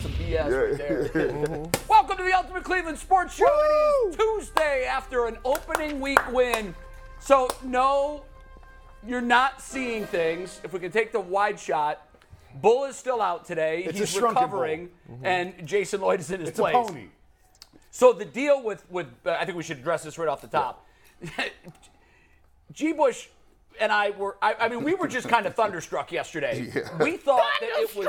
Some BS right there. Welcome to the Ultimate Cleveland Sports Show. It is Tuesday after an opening week win. So, no, you're not seeing things. If we can take the wide shot, Bull is still out today. It's a He's recovering, and Jason Lloyd is in his It's a place. pony. So the deal with with uh, I think we should address this right off the top. G. Bush and I were I, I mean we were just kind of thunderstruck yesterday. We thought that it was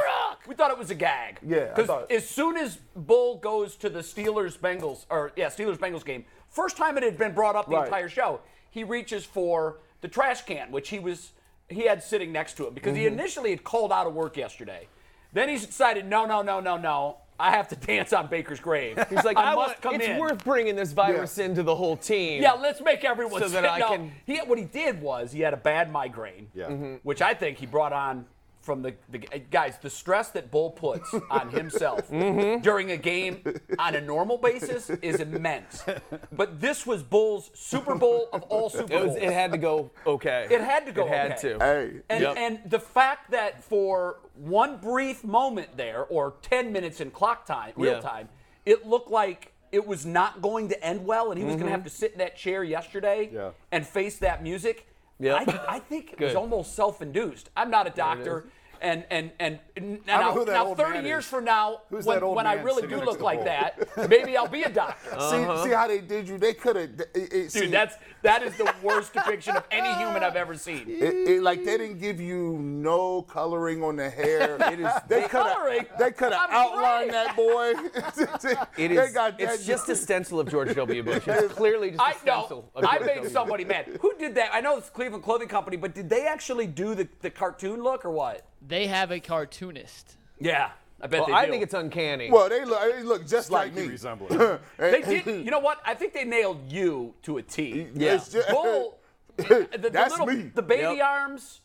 we thought it was a gag. Yeah, Because as soon as Bull goes to the Steelers Bengals or yeah Steelers Bengals game, first time it had been brought up the Right. entire show, he reaches for the trash can which he was he had sitting next to him because he Mm-hmm. initially had called out of work yesterday. Then he decided no no no no no. I have to dance on Baker's grave. He's like, I, I must want, come it's in. worth bringing this virus into the whole team. Yeah, let's make everyone So that I no, can- He, what he did was he had a bad migraine, Yeah. Mm-hmm. which I think he brought on from the, the guys. The stress that Bull puts on himself Mm-hmm. during a game on a normal basis is immense. But this was Bull's Super Bowl of all Super It, Bowls. was, it had to go okay. It had to go It had okay. to. Hey, And, Yep. and the fact that for one brief moment there, or 10 minutes in clock time, real Yeah. time, it looked like it was not going to end well, and he was Mm-hmm. going to have to sit in that chair yesterday Yeah. and face that music. Yep. I, I think it was almost self-induced. I'm not a doctor. And and and n- I know now, now 30 years is. from now, Who's when, when I really do look like wall? that, maybe I'll be a doctor. see, uh-huh. see how they did you? They could have. It, it, see, Dude, that's that is the worst depiction of any human I've ever seen. It, it, like they didn't give you no coloring on the hair. It is they could have they could have outlined gray. that boy. It They is. got that it's just a stencil of George W. Bush. It's clearly just a I stencil. know. of I made W. somebody mad. Who did that? I know it's Cleveland Clothing Company, but did they actually do the, the cartoon look or what? They have a cartoonist. Yeah, I bet Well, they I do. think it's uncanny. well, they look they look just like me. Resembling. they did. You know what? I think they nailed you to a T. Yeah. Just- Bull, the, the That's little, me. the baby Yep. arms.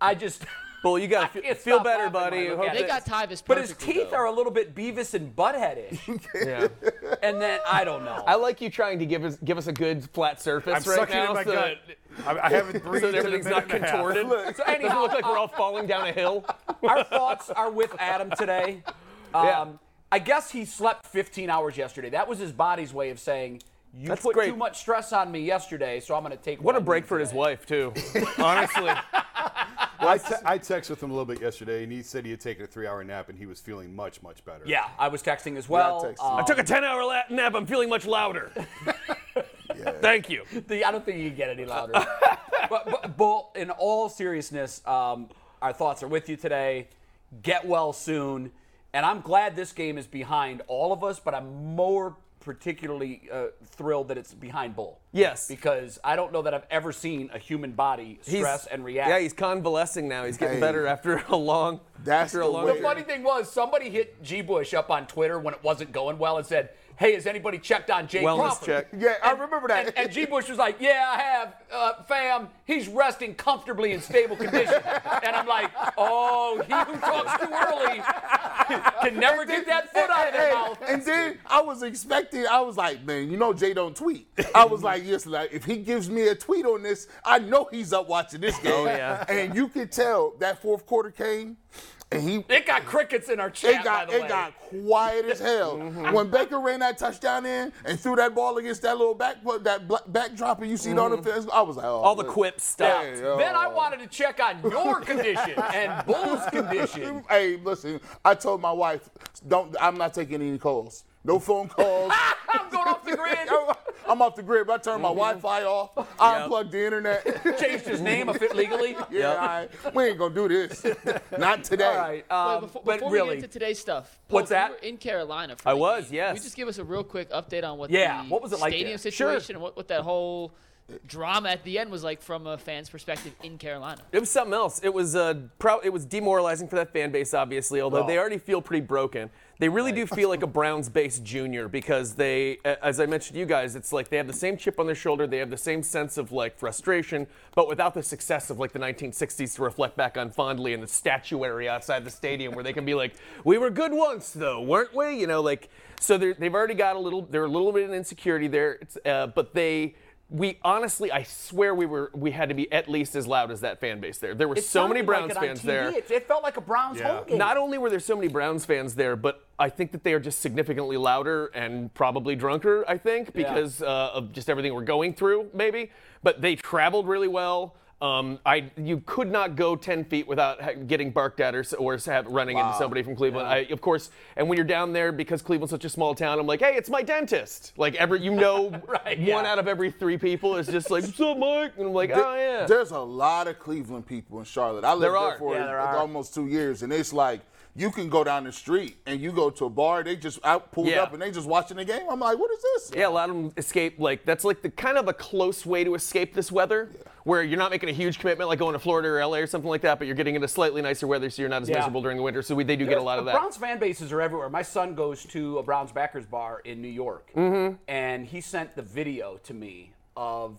I just. Bull, you got to can't feel better, laughing I buddy. look Hope They it. got Tyvis But his teeth though. are a little bit Beavis and Buttheadish, yeah. and then I don't know. I like you trying to give us give us a good flat surface I'm right sucking now, in my so, gut. I, I haven't breathed so in that a everything's minute not and a half. contorted. So Doesn't look like we're all falling down a hill. Our thoughts are with Adam today. Um, Yeah. I guess he slept 15 hours yesterday. That was his body's way of saying, "You That's put great. too much stress on me yesterday, so I'm going to take." What a break need for his wife, too. Honestly. I, te- I texted with him a little bit yesterday, and he said he had taken a three-hour nap, and he was feeling much, much better. Yeah, I was texting as well. texting. Um, I took a 10 hour la- nap. I'm feeling much louder. Thank you. the- I don't think you can get any louder. but, but, Bull, in all seriousness, um, our thoughts are with you today. Get well soon. And I'm glad this game is behind all of us, but I'm more particularly uh, thrilled that it's behind Bull. Yes. Because I don't know that I've ever seen a human body stress and react. Yeah, he's convalescing now. He's getting Hey. better after a long. That's after a the long The funny thing was, somebody hit G. Bush up on Twitter when it wasn't going well and said, "Hey, has anybody checked on Jay Wellness Crawford?" check. Yeah, I remember that. And, and G. Bush was like, "Yeah, I have, uh, fam. He's resting comfortably in stable condition." and I'm like, "Oh, he who talks too early can never get that foot out of their Hey, mouth." And then I was expecting, I was like, man, you know Jay don't tweet. I was like, yes, like if he gives me a tweet on this, I know he's up watching this game. Oh, yeah. And you could tell that fourth quarter came, and he It got crickets in our chat. it got by the it way. got quiet as hell. Mm-hmm. When Baker ran that touchdown in and threw that ball against that little back that backdrop and you see it on the mm. fence, I was like, oh, All the quips stopped. Hey, oh. Then I wanted to check on your condition and Bull's condition. Hey, listen, I told my wife, don't. I'm not taking any calls. No phone calls. I'm going off the grid. I'm off the grid. But I turned my Wi-Fi off. I unplugged the internet. Changed his name a fit legally. yeah, all right. we ain't gonna do this. Not today. All right. Um, Wait, before, but before really, we get into today's stuff, What's Paul, you that? were in Carolina. For I was, game. yes. Can you just give us a real quick update on what Yeah, the what was it like stadium there? situation and what, what that whole drama at the end was like from a fan's perspective in Carolina. It was something else. It was uh, pro- it was demoralizing for that fan base, obviously. Although they already feel pretty broken, they really do feel like a Browns-based junior because they, as I mentioned to you guys, it's like they have the same chip on their shoulder. They have the same sense of like frustration, but without the success of like the 1960s to reflect back on fondly and the statuary outside the stadium where they can be like, "We were good once, though, weren't we?" You know, like so they've already got a little. They're a little bit of insecurity there, it's, uh, but they we honestly, I swear, we were we had to be at least as loud as that fan base there. There were It so many sounded like Browns it on fans TV. there. It, it felt like a Browns Yeah. home game. Not only were there so many Browns fans there, but I think that they are just significantly louder and probably drunker. I think because uh, of just everything we're going through, maybe. But they traveled really well. Um, I you could not go 10 feet without getting barked at or, or have, running into somebody from Cleveland. I, of course, and when you're down there because Cleveland's such a small town, I'm like, hey, it's my dentist. Like every you know, Right, one yeah. out of every three people is just like, what's up, Mike? And I'm like, oh yeah. There's a lot of Cleveland people in Charlotte. I lived There there, for Yeah, there are. almost two years, and it's like you can go down the street and you go to a bar. They just out pulled Yeah. up and they just watching the game. I'm like, what is this? Yeah, a lot of them escape. Like that's like the kind of a close way to escape this weather, where you're not making a huge commitment, like going to Florida or LA or something like that, but you're getting into slightly nicer weather, so you're not as Yeah. miserable during the winter. So we, they do get a lot of that. Browns fan bases are everywhere. My son goes to a Browns backers bar in New York, Mm-hmm. and he sent the video to me of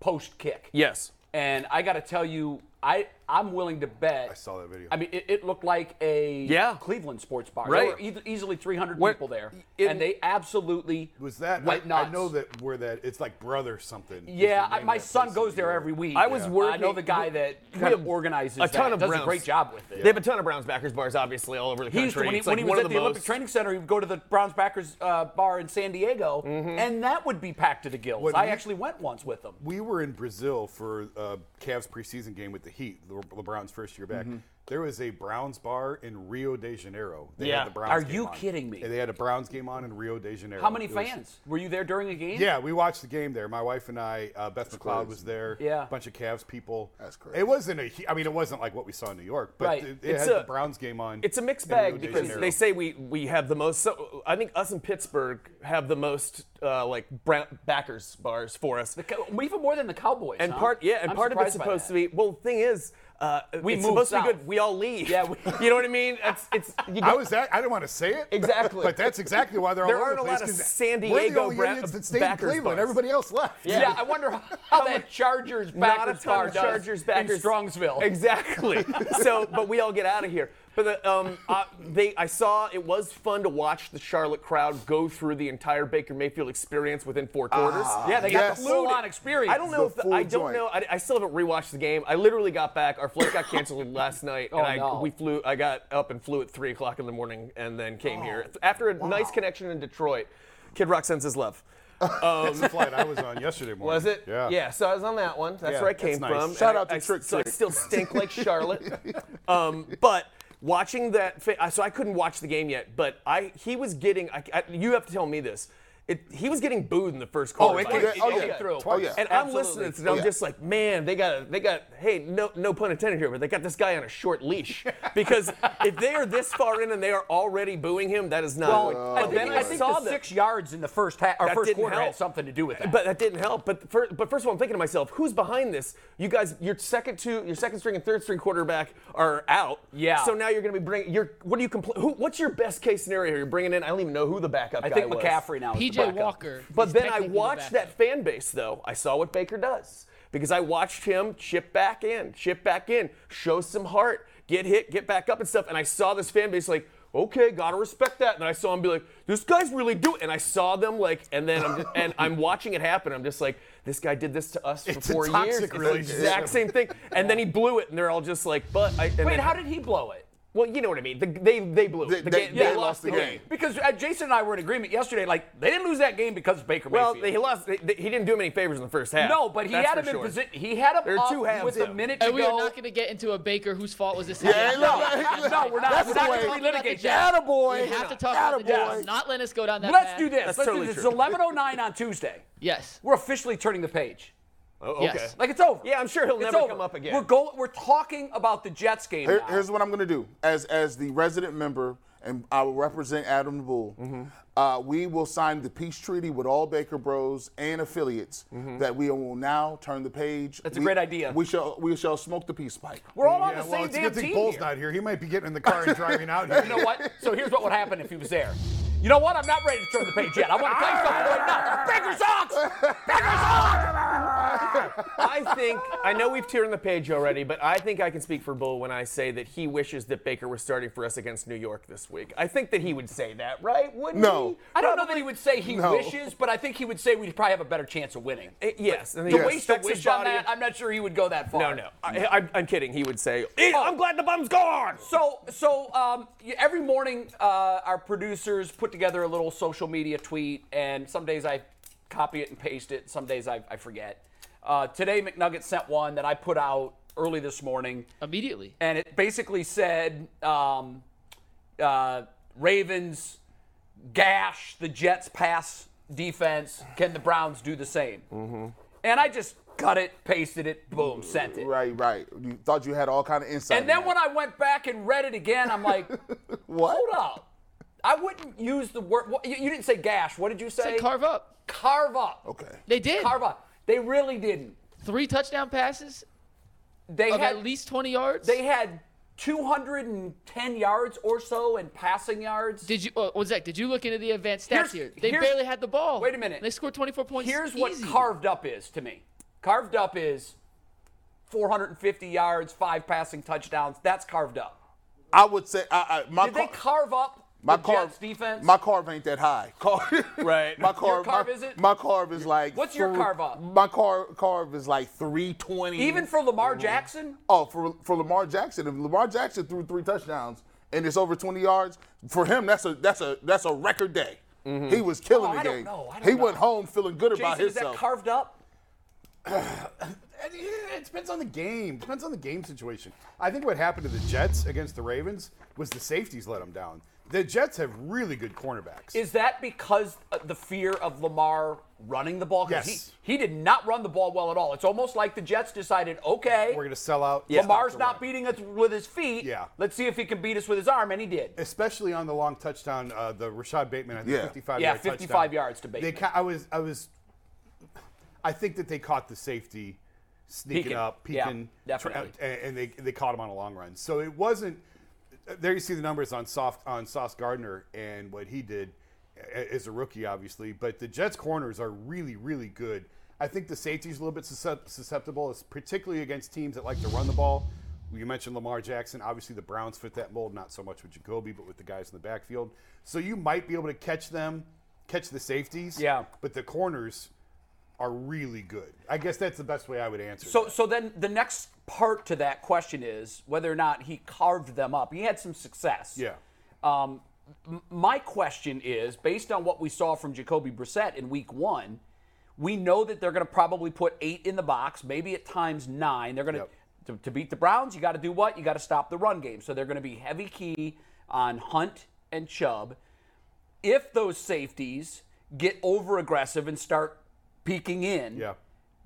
post kick. Yes. And I got to tell you, I I'm willing to bet. I saw that video. I mean, it, it looked like a Yeah. Cleveland sports bar. Right. There were e- easily 300 What- people there, it- and they absolutely Was that? went I, nuts. I know that where that it's like brother something. Yeah, I, my son goes there every week. I was I working- know the guy that kind of organizes a ton that. of does Browns. a great job with it. They have a ton of Browns backers bars, obviously, all over the He used to, country. when he, It's when like he was at of the, Olympic Training Center, he would go to the Browns Backers uh, bar in San Diego, Mm-hmm. and that would be packed to the gills. When I we- actually went once with them. We were in Brazil for uh, Cavs preseason game with the Heat, the LeBron's first year back. Mm-hmm. There was a Browns bar in Rio de Janeiro. They Yeah. had the Browns Are game you on. kidding me? And they had a Browns game on in Rio de Janeiro. How many It was- fans were you there during a game? Yeah, we watched the game there. My wife and I, uh, Beth McLeod crazy. was there. Yeah. a bunch of Cavs people. That's crazy. It wasn't a, I mean, it wasn't like what we saw in New York, but Right. it, it It's had a- the Browns game on. It's a mixed bag because Janeiro. they say we we have the most. So I think us in Pittsburgh have the most uh, like Brown backers bars for us. The even more than the Cowboys. And huh? part, yeah, and I'm part of it's supposed to be. Well, the thing is, uh, We it's move supposed to be good. We all leave. Yeah, we- you know what I mean? It's it's. You I go- was that. I didn't want to say it. Exactly. but that's exactly why they're There all over aren't a lot place, of 'cause San We're the Diego only Bra- idiots that stayed in Cleveland. bars. Everybody else left. Yeah, I wonder how that Chargers Not a backers ton of does Chargers backers in Strongsville. Exactly. so, but we all get out of here. But the, um, uh, they, I saw it was fun to watch the Charlotte crowd go through the entire Baker Mayfield experience within four quarters. Yeah, they got the full-on experience. I don't know The if the, I don't joint. know. I, I still haven't rewatched the game. I literally got back. Our flight got canceled last night, and Oh, I no. we flew. I got up and flew at three o'clock in the morning, and then came here Oh, after a nice connection in Detroit. Kid Rock sends his love. That's the flight I was on yesterday morning. Was it? Yeah. Yeah. So I was on that one. That's Yeah, where I came nice. from. Shout And out to I, Trick So I still stink like Charlotte. um, but watching that, so I couldn't watch the game yet. But I, he was getting. I, I, you have to tell me this. It, he was getting booed in the first oh, quarter. it by came- him. it oh, came yeah. through. Oh, yeah. And I'm Absolutely. listening to it. And I'm yeah. just like, man, they got, they got. Hey, no, no pun intended here, but they got this guy on a short leash because if they are this far in and they are already booing him, that is not. Well, but I think, then I, I think saw the six yards in the first half, or that first didn't quarter help. had something to do with that. But that didn't help. But first, but first of all, I'm thinking to myself, who's behind this? You guys, your second two, your second string and third string quarterback are out. Yeah. So now you're going to be bringing. You're what do you compl- who, What's your best case scenario? here? You're bringing in. I don't even know who the backup I guy think was. McCaffrey now. is the PJ backup. Walker. But is then I technically the watched that fan base, though. I saw what Baker does because I watched him chip back in, chip back in, show some heart, get hit, get back up and stuff. And I saw this fan base like, okay, gotta respect that. And I saw him be like, this guy's really doing. And I saw them like, and then I'm just, and I'm watching it happen. I'm just like, this guy did this to us for It's a four years. toxic It's the relationship. exact same thing. And then he blew it, and they're all just like, but. I, and Wait, then- how did he blow it? Well, you know what I mean. The, they they blew. They- The they- game- they lost the game. Because uh, Jason and I were in agreement yesterday. Like they didn't lose that game because of Baker Well, Mayfield. they, he lost. They, they- he didn't do him any favors in the first half. no, but he That's had for him in sure. position. He had him There are up two halves, with a though. minute to And we go. are not going to get into a Baker whose fault was this. Yeah, look, No. no, we're not. That's We're not way. going to relitigate Attaboy. that. Attaboy. We have to talk about the Jets. Not letting us go down that Let's path. do this. Let's totally do this. true. It's 11:09 on Tuesday. Yes. We're officially turning the page. Oh, okay. Yes. Like it's over. Yeah, I'm sure he'll It's never over. come up again. We're going. We're talking about the Jets game Here- now. here's what I'm going to do. As as the resident member and I will represent Adam the Bull. Mm-hmm. Uh, we will sign the peace treaty with all Baker Bros and affiliates that we will now turn the page. Mm-hmm. That's a great idea. We shall we shall smoke the peace pipe. We're all on Yeah, the well, same it's a damn good thing team Bull's here. not here. He might be getting in the car and driving out here. You know what? So here's what would happen if he was there. You know what? I'm not ready to turn the page yet. I want to tell you something right now. Baker sucks! Baker sucks! I think I know we've turned the page already, but I think I can speak for Bull when I say that he wishes that Baker was starting for us against New York this week. I think that he would say that, right? Wouldn't No. he? I don't know that he would say he No. wishes, but I think he would say we'd probably have a better chance of winning. Eh, yes. and To he waste a expects wish on that, I'm not sure he would go that far. No, no. I, I, I'm kidding. He would say, "Eh, "I'm glad the bum's gone." So, so um, every morning, uh, our producers put together a little social media tweet, and some days I copy it and paste it. Some days I, I forget. Uh, today, McNugget sent one that I put out early this morning, Immediately. and it basically said um, uh, Ravens gash the Jets' pass defense. Can the Browns do the same? And I just cut it, pasted it, boom, sent it. Right, right. You thought you had all kind of insight. And then when I went back and read it again, I'm like, what? hold up. I wouldn't use the word. what- You, you didn't say gash. What did you say? Say carve up. Carve up. Okay. They did. Carve up. They really didn't. Three touchdown passes They of had at least 20 yards. they had 210 yards or so in passing yards. Did you, uh, Zach, did you look into the advanced stats Here's- here? They barely had the ball. Wait a minute. They scored 24 points. Here's what carved up is to me. Carved up is 450 yards, five passing touchdowns. That's carved up. I would say I, I, my Did they car- carve up my the carve Jets defense? My carve ain't that high. Car- Right. My carve, carve my, is it? My carve is like. What's your three- carve up? My car carve is like 320. Even for Lamar Jackson? Oh, for for Lamar Jackson, if Lamar Jackson threw three touchdowns and it's over 20 yards, for him that's a that's a that's a record day. Mm-hmm. He was killing Oh, the I don't game. know. He went home feeling good about Jason, is that himself. carved up? It depends on the game. Depends on the game situation. I think what happened to the Jets against the Ravens was the safeties let them down. The Jets have really good cornerbacks. Is that because uh, the fear of Lamar running the ball? Yes. He, he did not run the ball well at all. It's almost like the Jets decided, okay, We're going to sell out. Lamar's stop not run. beating us with his feet. Yeah. Let's see if he can beat us with his arm, and he did. especially on the long touchdown, uh, the Rashod Bateman, I think Yeah. 55 Yeah, 55 touchdown. yards to They Bateman. ca- I was, I was, I think that they caught the safety sneaking Peeking. up, Yeah, peeking, definitely. tr- and, and they they caught him on a long run. So it wasn't. There you see the numbers on soft on Sauce Gardner and what he did as a rookie, obviously. But the Jets corners are really, really good. I think the safety's a little bit susceptible, particularly against teams that like to run the ball. You mentioned Lamar Jackson. Obviously, the Browns fit that mold, not so much with Jacoby, but with the guys in the backfield. So you might be able to catch them, catch the safeties. Yeah. But the corners are really good. I guess that's the best way I would answer. So, that. so then the next part to that question is whether or not he carved them up. He had some success. yeah. Um, m- my question is, based on what we saw from Jacoby Brissett in Week One, we know that they're going to probably put eight in the box, maybe at times nine. They're going Yep. to to beat the Browns. You got to do what? You got to stop the run game. So they're going to be heavy key on Hunt and Chubb. If those safeties get over aggressive and start peeking in, Yeah.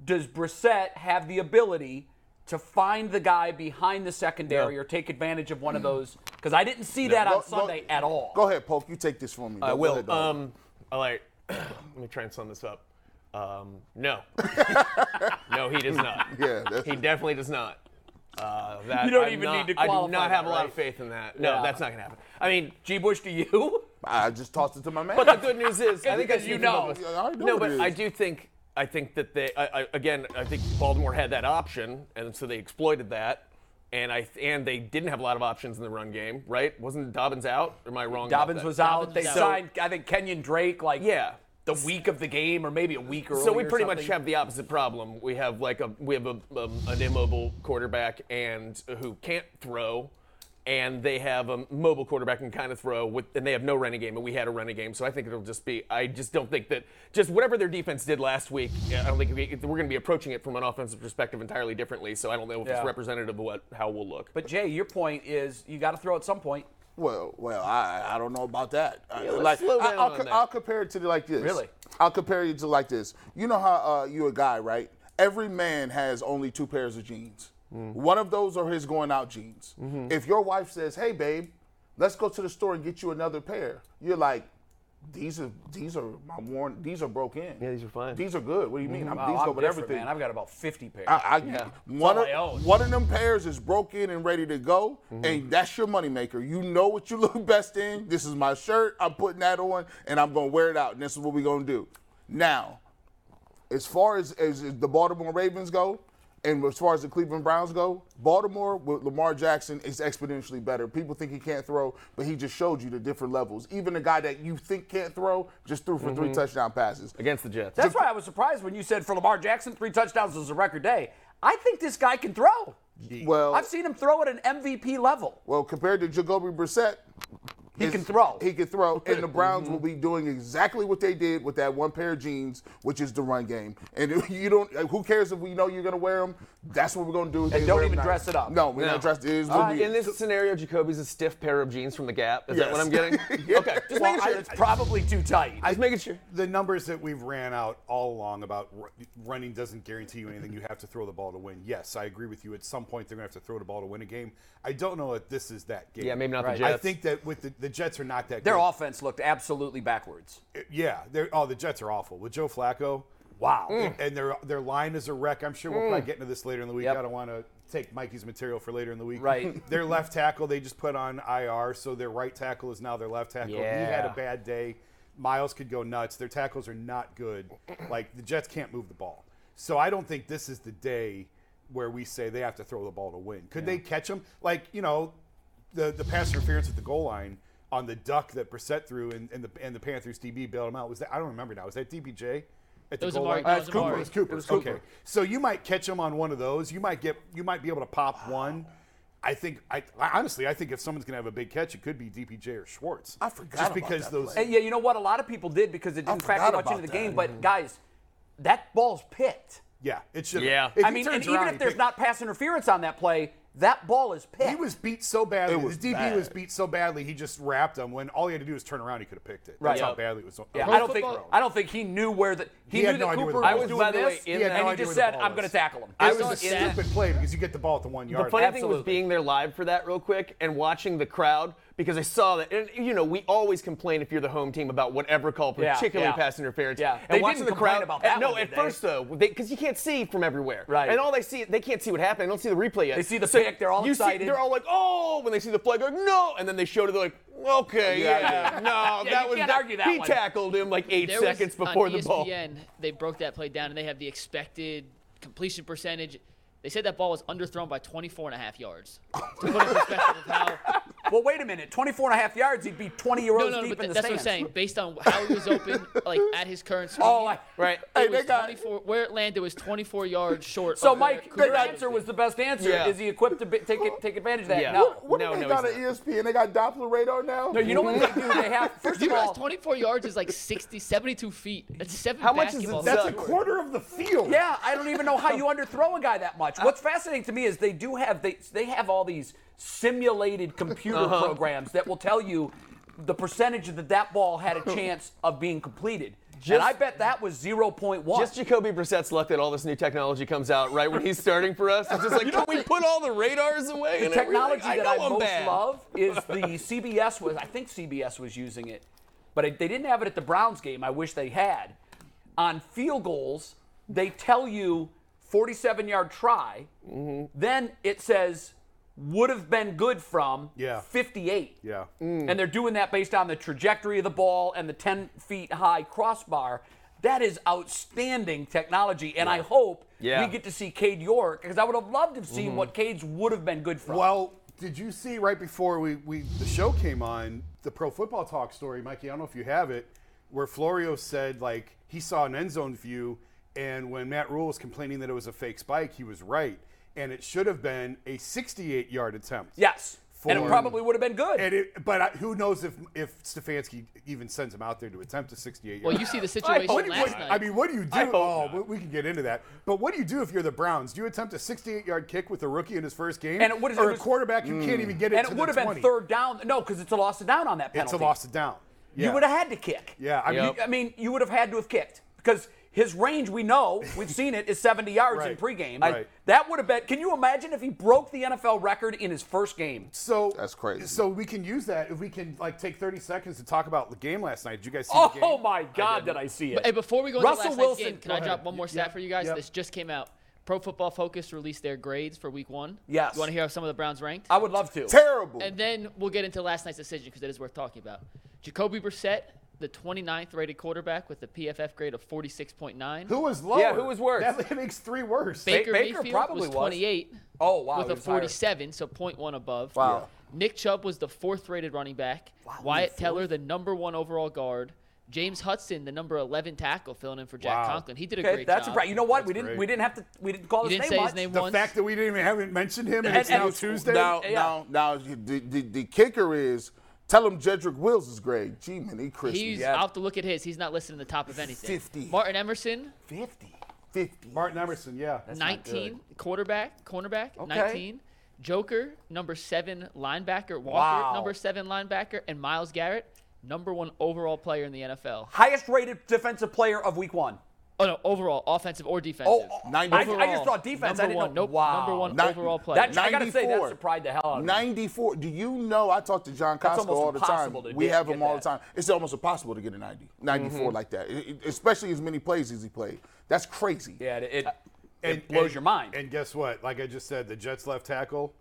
does Brissett have the ability to find the guy behind the secondary No. or take advantage of one of those? Because I didn't see that Go- on go- Sunday at all. Go ahead, Poke. You take this from me. I Go will. ahead, dog. Um, all right. Let me try and sum this up. Um, no. no, he does not. Yeah, that's- he definitely does not. Uh, that, You don't I'm even not- need to I do not have that, a lot right? of faith in that. No, Yeah. that's not going to happen. I mean, G. Bush to you? I just tossed it to my man. but the good news is, I think Because I you speak know. both of us. Yeah, I know No, but it I do think I think that they I, I, again I think Baltimore had that option, and so they exploited that. And I and they didn't have a lot of options in the run game, right? Wasn't Dobbins out? Or am I wrong? about Dobbins that? was out. Dobbins They was out. signed, I think, Kenyon Drake like Yeah. the week of the game or maybe a week earlier. So we or pretty much have the opposite problem. We have like a we have a, um, an immobile quarterback and who can't throw, and they have a mobile quarterback and kind of throw with, and they have no running game, and we had a running game. So I think it'll just be. I just don't think that just whatever their defense did last week. I don't think we, we're going to be approaching it from an offensive perspective entirely differently. So I don't know if Yeah. it's representative of what how we'll look. But Jay, your point is you got to throw at some point. Well, well, I I don't know about that. I- let's like, slow I, down I'll, on co- that. I'll compare it to like this. Really? I'll compare it to like this. You know how uh, you're a guy, right? Every man has only two pairs of jeans. Mm. One of those are his going out jeans. Mm-hmm. If your wife says, "Hey, babe," Let's go to the store and get you another pair. You're like, these are these are my worn. These are broke in. Yeah, these are fine. These are good. What do you mean? I'm, Wow, these I'm go with everything. man. I've got about 50 pairs. I, I, one, of, one of them pairs is broken and ready to go, and that's your moneymaker. You know what you look best in. This is my shirt. I'm putting that on, and I'm gonna wear it out. And this is what we're gonna do. Now, as far as, as the Baltimore Ravens go, and as far as the Cleveland Browns go, Baltimore with Lamar Jackson is exponentially better. People think he can't throw, but he just showed you the different levels. Even a guy that you think can't throw just threw for three mm-hmm. touchdown passes. against the Jets. That's why I was surprised when you said for Lamar Jackson, three touchdowns was a record day. I think this guy can throw. Well, I've seen him throw at an MVP level. well, compared to Jacoby Brissett, He It's- can throw. He can throw, and the Browns will be doing exactly what they did with that one pair of jeans, which is the run game. And if you don't, who cares if we know you're going to wear them? That's what we're going to do. And don't even dress it up. No, we're No. not dressed. It is Uh, it in is. this scenario, Jacoby's a stiff pair of jeans from the Gap. Is that what I'm getting? Okay, just Well, making I- sure. it's probably too tight. just making sure. the numbers that we've ran out all along about ru- running doesn't guarantee you anything. You have to throw the ball to win. Yes, I agree with you. At some point, they're going to have to throw the ball to win a game. I don't know if this is that game. Yeah, maybe not the Right. Jets. I think that with the, the Jets are not that good. Their good. offense looked absolutely backwards. Uh, yeah, they're oh the Jets are awful with Joe Flacco. Wow. And their their line is a wreck. I'm sure we'll probably mm. get into this later in the week. Yep. I don't want to take Mikey's material for later in the week. Right. their left tackle they just put on IR, so their right tackle is now their left tackle. Yeah. He had a bad day. Myles could go nuts. Their tackles are not good. Like the Jets can't move the ball. So I don't think this is the day where we say they have to throw the ball to win. Could they catch them? Like you know, the the pass interference at the goal line on the duck that Brissett threw and, and the and the Panthers DB bailed him out. Was that I don't remember now. Was that DPJ? At the was goal Amari- line? that was It Cooper. It was Cooper. It was Cooper. Okay. So you might catch him on one of those. You might get you might be able to pop one. I think I, I honestly I think if someone's gonna have a big catch, it could be DPJ or Schwartz. I forgot just about because that those. And yeah, you know what? A lot of people did because it didn't factor much into the that. game. But guys, that ball's picked. Yeah, it should. Yeah. If I mean, turns and even if there's pick- not pass interference on that play, that ball is picked. He was beat so badly. It was the DB bad. was beat so badly, he just wrapped him. When all he had to do was turn around, he could have picked it. Right. That's how Yep. badly it was. Yeah, I don't think football- I don't think he knew where the he, He knew had that no idea where Cooper the ball was was. doing By the way, this, in He had that- and no he idea just where the said, "I'm going to tackle him." It I was a was in that- stupid play because you get the ball at the one yard. The funny thing Absolutely. was being there live for that real quick and watching the crowd because I saw that. And you know, we always complain if you're the home team about whatever call, particularly yeah. pass interference. Yeah. And They watching didn't the complain crowd about that No, one, at did first though, because you can't see from everywhere. Right. And all they see, they can't see what happened. They don't see the replay yet. They see the So pick, they're all you see- excited. they're all like, oh, when they see the flag, like, no, and then they showed it. They're like, okay, Yeah, yeah, no, Yeah, that you was can't that- argue that He one. tackled him like eight There seconds was, before on the ball. ESPN, they broke that play down and they have the expected completion percentage. They said that ball was underthrown by 24 and a half yards. To put in perspective of how Well, wait a minute. 24 and a half yards, he'd be 20 year no, olds no, deep but in the that's what I'm saying. Based on how he was open, like at his current speed, Oh, I- Right. it Hey, was got- 24. Where it landed was 24 yards short. So, Mike, your answer have was the best answer. Yeah. Is he equipped to be, take it, take advantage of that? Yeah. No. What No, do they no, got he's at not. ESPN? They got Doppler radar now. No, you know what they do? They have first Do you of all. 24 yards is like 60, 72 feet? That's seven How much is it- That's a quarter of the field. Yeah, I don't even know how you underthrow a guy that much. What's fascinating to me is they do have they they have all these simulated computer Uh-huh. programs that will tell you the percentage that that ball had a chance of being completed. and I bet that was 0.1. Just Jacoby Brissett's luck that all this new technology comes out right when he's starting for us. It's just like, can we put all the radars away? the and technology everything? that I I'm most bad. love is the CBS was I think CBS was using it, but it, they didn't have it at the Browns game. I wish they had. On field goals, they tell you 47 yard try, Mm-hmm. then it says would have been good from Yeah. 58. Yeah. And they're doing that based on the trajectory of the ball and the 10 feet high crossbar. That is outstanding technology, and I hope Yeah. we get to see Cade York because I would have loved to have Mm-hmm. seen what Cade's would have been good from. Well, did you see right before we, we the show came on the Pro Football Talk story, Mikey? I don't know if you have it, where Florio said like he saw an end zone view, and when Matt Rhule was complaining that it was a fake spike, he was right, and it should have been a 68 yard attempt. Yes. and it probably would have been good. And it, but I, who knows if if Stefanski even sends him out there to attempt a 68 yard. Well, you see the situation What you- last what- night. I mean, what do you do? Oh, not. we- we can get into that. But what do you do if you're the Browns? Do you attempt a 68-yard kick with a rookie in his first game, And it would- it or a was- quarterback you can't mm. even get it and to it the would have been third down. No, because it's a loss of down on that penalty. It's penalty. a loss of down. Yeah. You would have had to kick. Yeah, I mean, You- I mean, you would have had to have kicked because His range, we know, we've seen it, is 70 yards in pregame. Right. That would have been. Can you imagine if he broke the NFL record in his first game? So That's crazy. So we can use that if we can like take 30 seconds to talk about the game last night. Did you guys see the oh game? Oh my God, did I see it? Hey, before we go Russell into last Wilson, night's game, can go I ahead. drop one more stat Yep, for you guys? yep. This just came out. Pro Football Focus released their grades for Week One. Yes. You want to hear how some of the Browns ranked? I would love to. Terrible. And then we'll get into last night's decision because it is worth talking about. Jacoby Brissett, the 29th rated quarterback with a PFF grade of 46.9. Who was lower? Yeah, who was worse? That makes three worse. Baker, Baker Mayfield probably was was. 28 oh wow, with a was higher. 47, so 0.1 above. Wow. Nick Chubb was the fourth rated running back. Wow, Wyatt Teller, the number one overall guard. James Hudson, the number 11 tackle, filling in for Jack Wow. Conklin. He did a Okay, great that's job. right. You know what? That's we didn't. great. We didn't have to. We didn't call You his didn't name say much. his name the once. fact that we didn't even haven't mentioned him and, And- it's now and- Tuesday. Now, Yeah. now, now, the, the, the kicker is tell him Jedrick Wills is great. Gee, man, he Christmas. He's Yeah. I'll have to look at his. He's not listed in the top of anything. 50. Martin Emerson, 50. 50. Martin Emerson, yeah. not 19 quarterback, cornerback, Okay. 19. Joker, number seven linebacker. Walker, Wow. number seven linebacker, and Myles Garrett, number one overall player in the NFL. Highest rated defensive player of Week One. Oh no, overall, offensive or defensive. Oh, I, 94. I just thought defense. I Number didn't one, know. nope. Wow. Number one Ni- overall player. That, I gotta say that surprised the hell out of me. 94. Do you know? I talk to John That's Costco all the time. to We have him all that. the time. It's almost impossible to get a 90, 94 mm-hmm. like that, It- it- especially as many plays as he played. That's crazy. Yeah, it, it, uh, And- it blows and- your mind. And guess what? Like I just said, the Jets left tackle,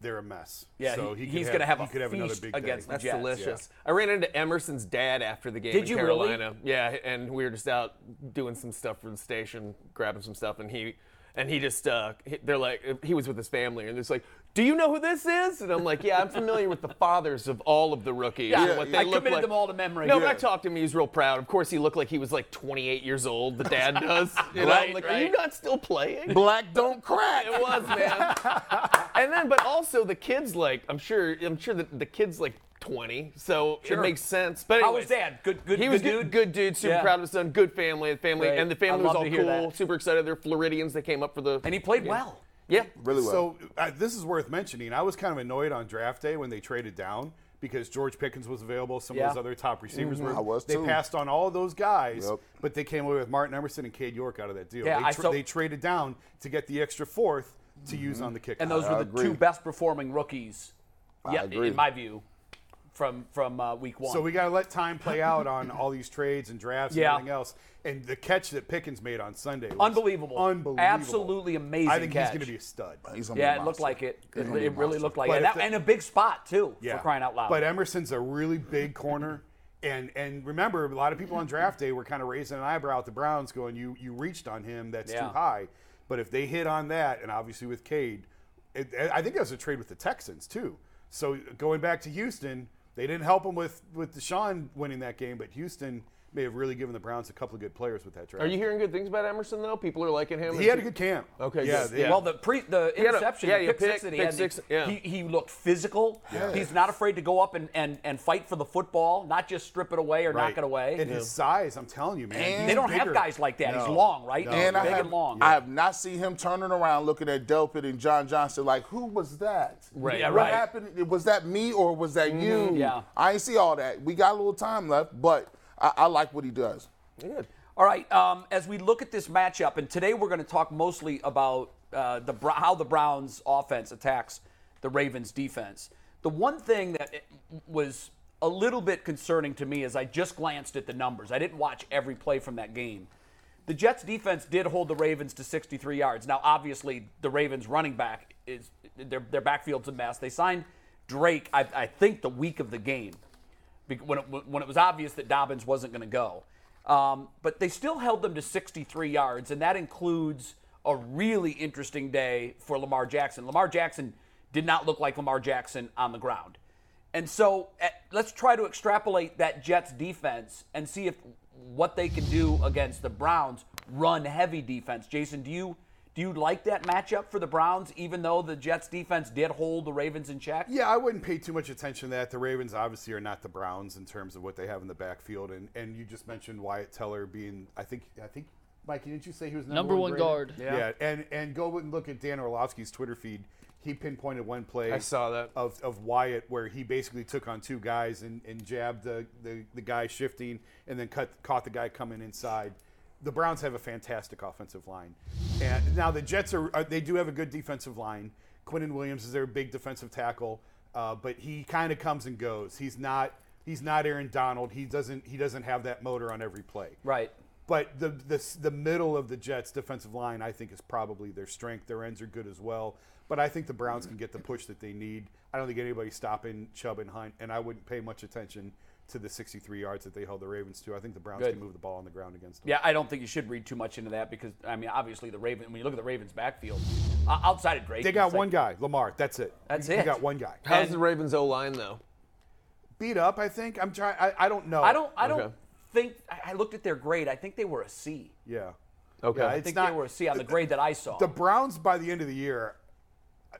they're a mess. Yeah, so he- he, he's gonna have he a could have another feast big against day. the That's Jets, delicious. I ran into Emerson's dad after the game Did in you really? Carolina. Yeah, and we were just out doing some stuff for the station, grabbing some stuff, and he and he just uh, they're like he was with his family, and it's like, "Do you know who this is?" And I'm like, "Yeah, I'm familiar with the fathers of all of the rookies. Yeah, and what they I look committed like." them all to memory. No, Yeah. but I talked to him. He was real proud. Of course, he looked like he was like 28 years old. The dad does. You know, I'm Right, are you not still playing? Black don't crack. It was, man. and then, but also the kids like, I'm sure, I'm sure that the kids like 20, so Sure. it makes sense. But How was anyways, Dad? Good- good- He good was dude? Good dude. Super Yeah. proud of his son. Good family. Family, Great. and the family was all cool. that. Super excited. They're Floridians. They came up for the. and he played well. yeah. Really well. So uh, this is worth mentioning. I was kind of annoyed on draft day when they traded down because George Pickens was available. Some Yeah. of those other top receivers were. I was they too. passed on all of those guys, Yep. but they came away with Martin Emerson and Cade York out of that deal. Yeah, they, I tra- saw- they traded down to get the extra fourth to use on the kick. And those I were the agree. two best performing rookies. Yeah, agree. in my view, from from uh, Week One. So we got to let time play out on all these trades and drafts Yeah. and everything else. And the catch that Pickens made on Sunday was Unbelievable. Unbelievable. Absolutely amazing I think catch. he's going to be a stud. He's gonna be yeah, a it looked like it. It, He's gonna be a it really looked like But it. if That- the- and a big spot too. Yeah. For crying out loud. But Emerson's a really big corner. And and remember, a lot of people on draft day were kind of raising an eyebrow at the Browns, going, "You you reached on him. That's Yeah. too high." But if they hit on that, and obviously with Cade, it, I think that was a trade with the Texans too. So going back to Houston, they didn't help him with with Deshaun winning that game, but Houston may have really given the Browns a couple of good players with that draft. Are you hearing good things about Emerson though? People are liking him. He had a good camp. Okay, Yeah. good. Yeah. Well, the pre the had interception, yeah, the yeah, pick, pick- six that he had, six, yeah. he, he looked physical. Yeah. He's not afraid to go up and, and, and fight for the football, not just strip it away or knock it away. And his size, I'm telling you, man. And- they don't have guys like that. He's long, right? No. And Big I have, and long. I have not seen him turning around looking at Delpit and John Johnson like, who was that? Right. Yeah, What right. happened? Was that me or was that mm-hmm. you? Yeah. I ain't see all that. We got a little time left, but I, I like what he does. Good. All right. Um, as we look at this matchup, and today we're going to talk mostly about uh, the how the Browns' offense attacks the Ravens' defense. The one thing that was a little bit concerning to me as I just glanced at the numbers. I didn't watch every play from that game. The Jets' defense did hold the Ravens to 63 yards. Now, obviously, the Ravens' running back is their their backfield's a mess. They signed Drake, I, I think, the week of the game when it, when it was obvious that Dobbins wasn't going to go. Um, but they still held them to 63 yards, and that includes a really interesting day for Lamar Jackson. Lamar Jackson did not look like Lamar Jackson on the ground. And so eh, let's try to extrapolate that Jets defense and see if what they can do against the Browns run heavy defense. Jason, do you do you like that matchup for the Browns even though the Jets defense did hold the Ravens in check? Yeah, I wouldn't pay too much attention to that. The Ravens obviously are not the Browns in terms of what they have in the backfield, and and you just mentioned Wyatt Teller being, I think, I think, Mike, didn't you say he was number, Number one graded? guard. Yeah. Yeah. and and go and look at Dan Orlovsky's Twitter feed. He pinpointed one play. I saw that. of, of Wyatt where he basically took on two guys and, and jabbed the, the, the guy shifting and then cut caught the guy coming inside. The Browns have a fantastic offensive line, and now the Jets are, are they do have a good defensive line. Quinnen Williams is their big defensive tackle, uh, but he kind of comes and goes. He's not he's not Aaron Donald. He doesn't he doesn't have that motor on every play. Right. But the, the the middle of the Jets' defensive line, I think, is probably their strength. Their ends are good as well. But I think the Browns can get the push that they need. I don't think anybody's stopping Chubb and Hunt, and I wouldn't pay much attention to the 63 yards that they held the Ravens to. I think the Browns Good. can move the ball on the ground against them. Yeah, I don't think you should read too much into that because I mean, obviously the Raven. When you look at the Ravens' backfield, uh, outside of Drake, They got it's like- one guy, Lamar. That's it. That's You- it. They got one guy. How's And- the Ravens O line though? Beat up, I think. I'm trying. I, I don't know. I don't. I don't Okay. think. I I looked at their grade. I think they were a C. Yeah. Okay. Yeah, I it's think not, they were a C on the grade that I saw. The Browns by the end of the year,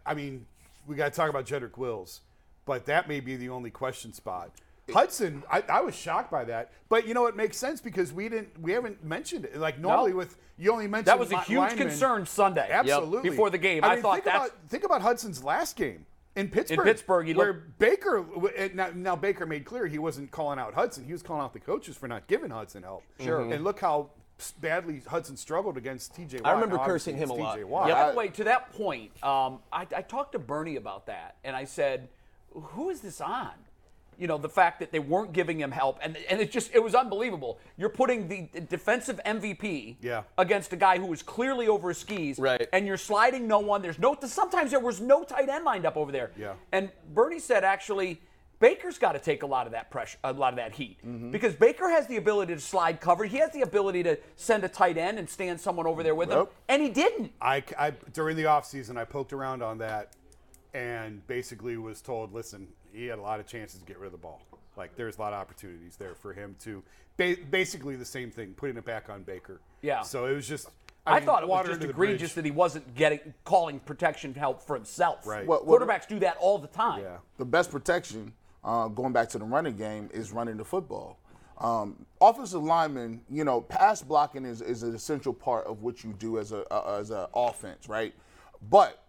I mean, we got to talk about Jedrick Wills, but that may be the only question spot. Hudson, I, I was shocked by that, but you know it makes sense because we didn't, we haven't mentioned it. Like normally with you only mention that was a li- huge linemen. concern Sunday. Absolutely. Before the game, I, mean, thought think that's about think about Hudson's last game in Pittsburgh. Pittsburgh, he where looked- Baker now, now Baker made clear he wasn't calling out Hudson. He was calling out the coaches for not giving Hudson help. Sure. And look how badly Hudson struggled against T.J. Watt. I remember Now, cursing him a lot. T.J. Watt. By the way, to that point, um, I, I talked to Bernie about that, and I said, "Who is this on?" You know, the fact that they weren't giving him help, and and it just it was unbelievable. You're putting the defensive MVP Yeah. against a guy who was clearly over his skis, Right. And you're sliding no one. There's no. Sometimes there was no tight end lined up over there. Yeah. And Bernie said actually. Baker's got to take a lot of that pressure, a lot of that heat, mm-hmm. because Baker has the ability to slide cover. He has the ability to send a tight end and stand someone over there with him, and he didn't. I, I during the offseason, I poked around on that and basically was told, listen, he had a lot of chances to get rid of the ball. Like there's a lot of opportunities there for him to ba- basically the same thing, putting it back on Baker. Yeah. So it was just. I, mean, thought it was just egregious that he wasn't getting calling protection help for himself. Right. What- what- Quarterbacks do that all the time. Yeah. the best protection, uh, going back to the running game, is running the football. Um, offensive lineman, you know, pass blocking is, is an essential part of what you do as a uh, as an offense, right? But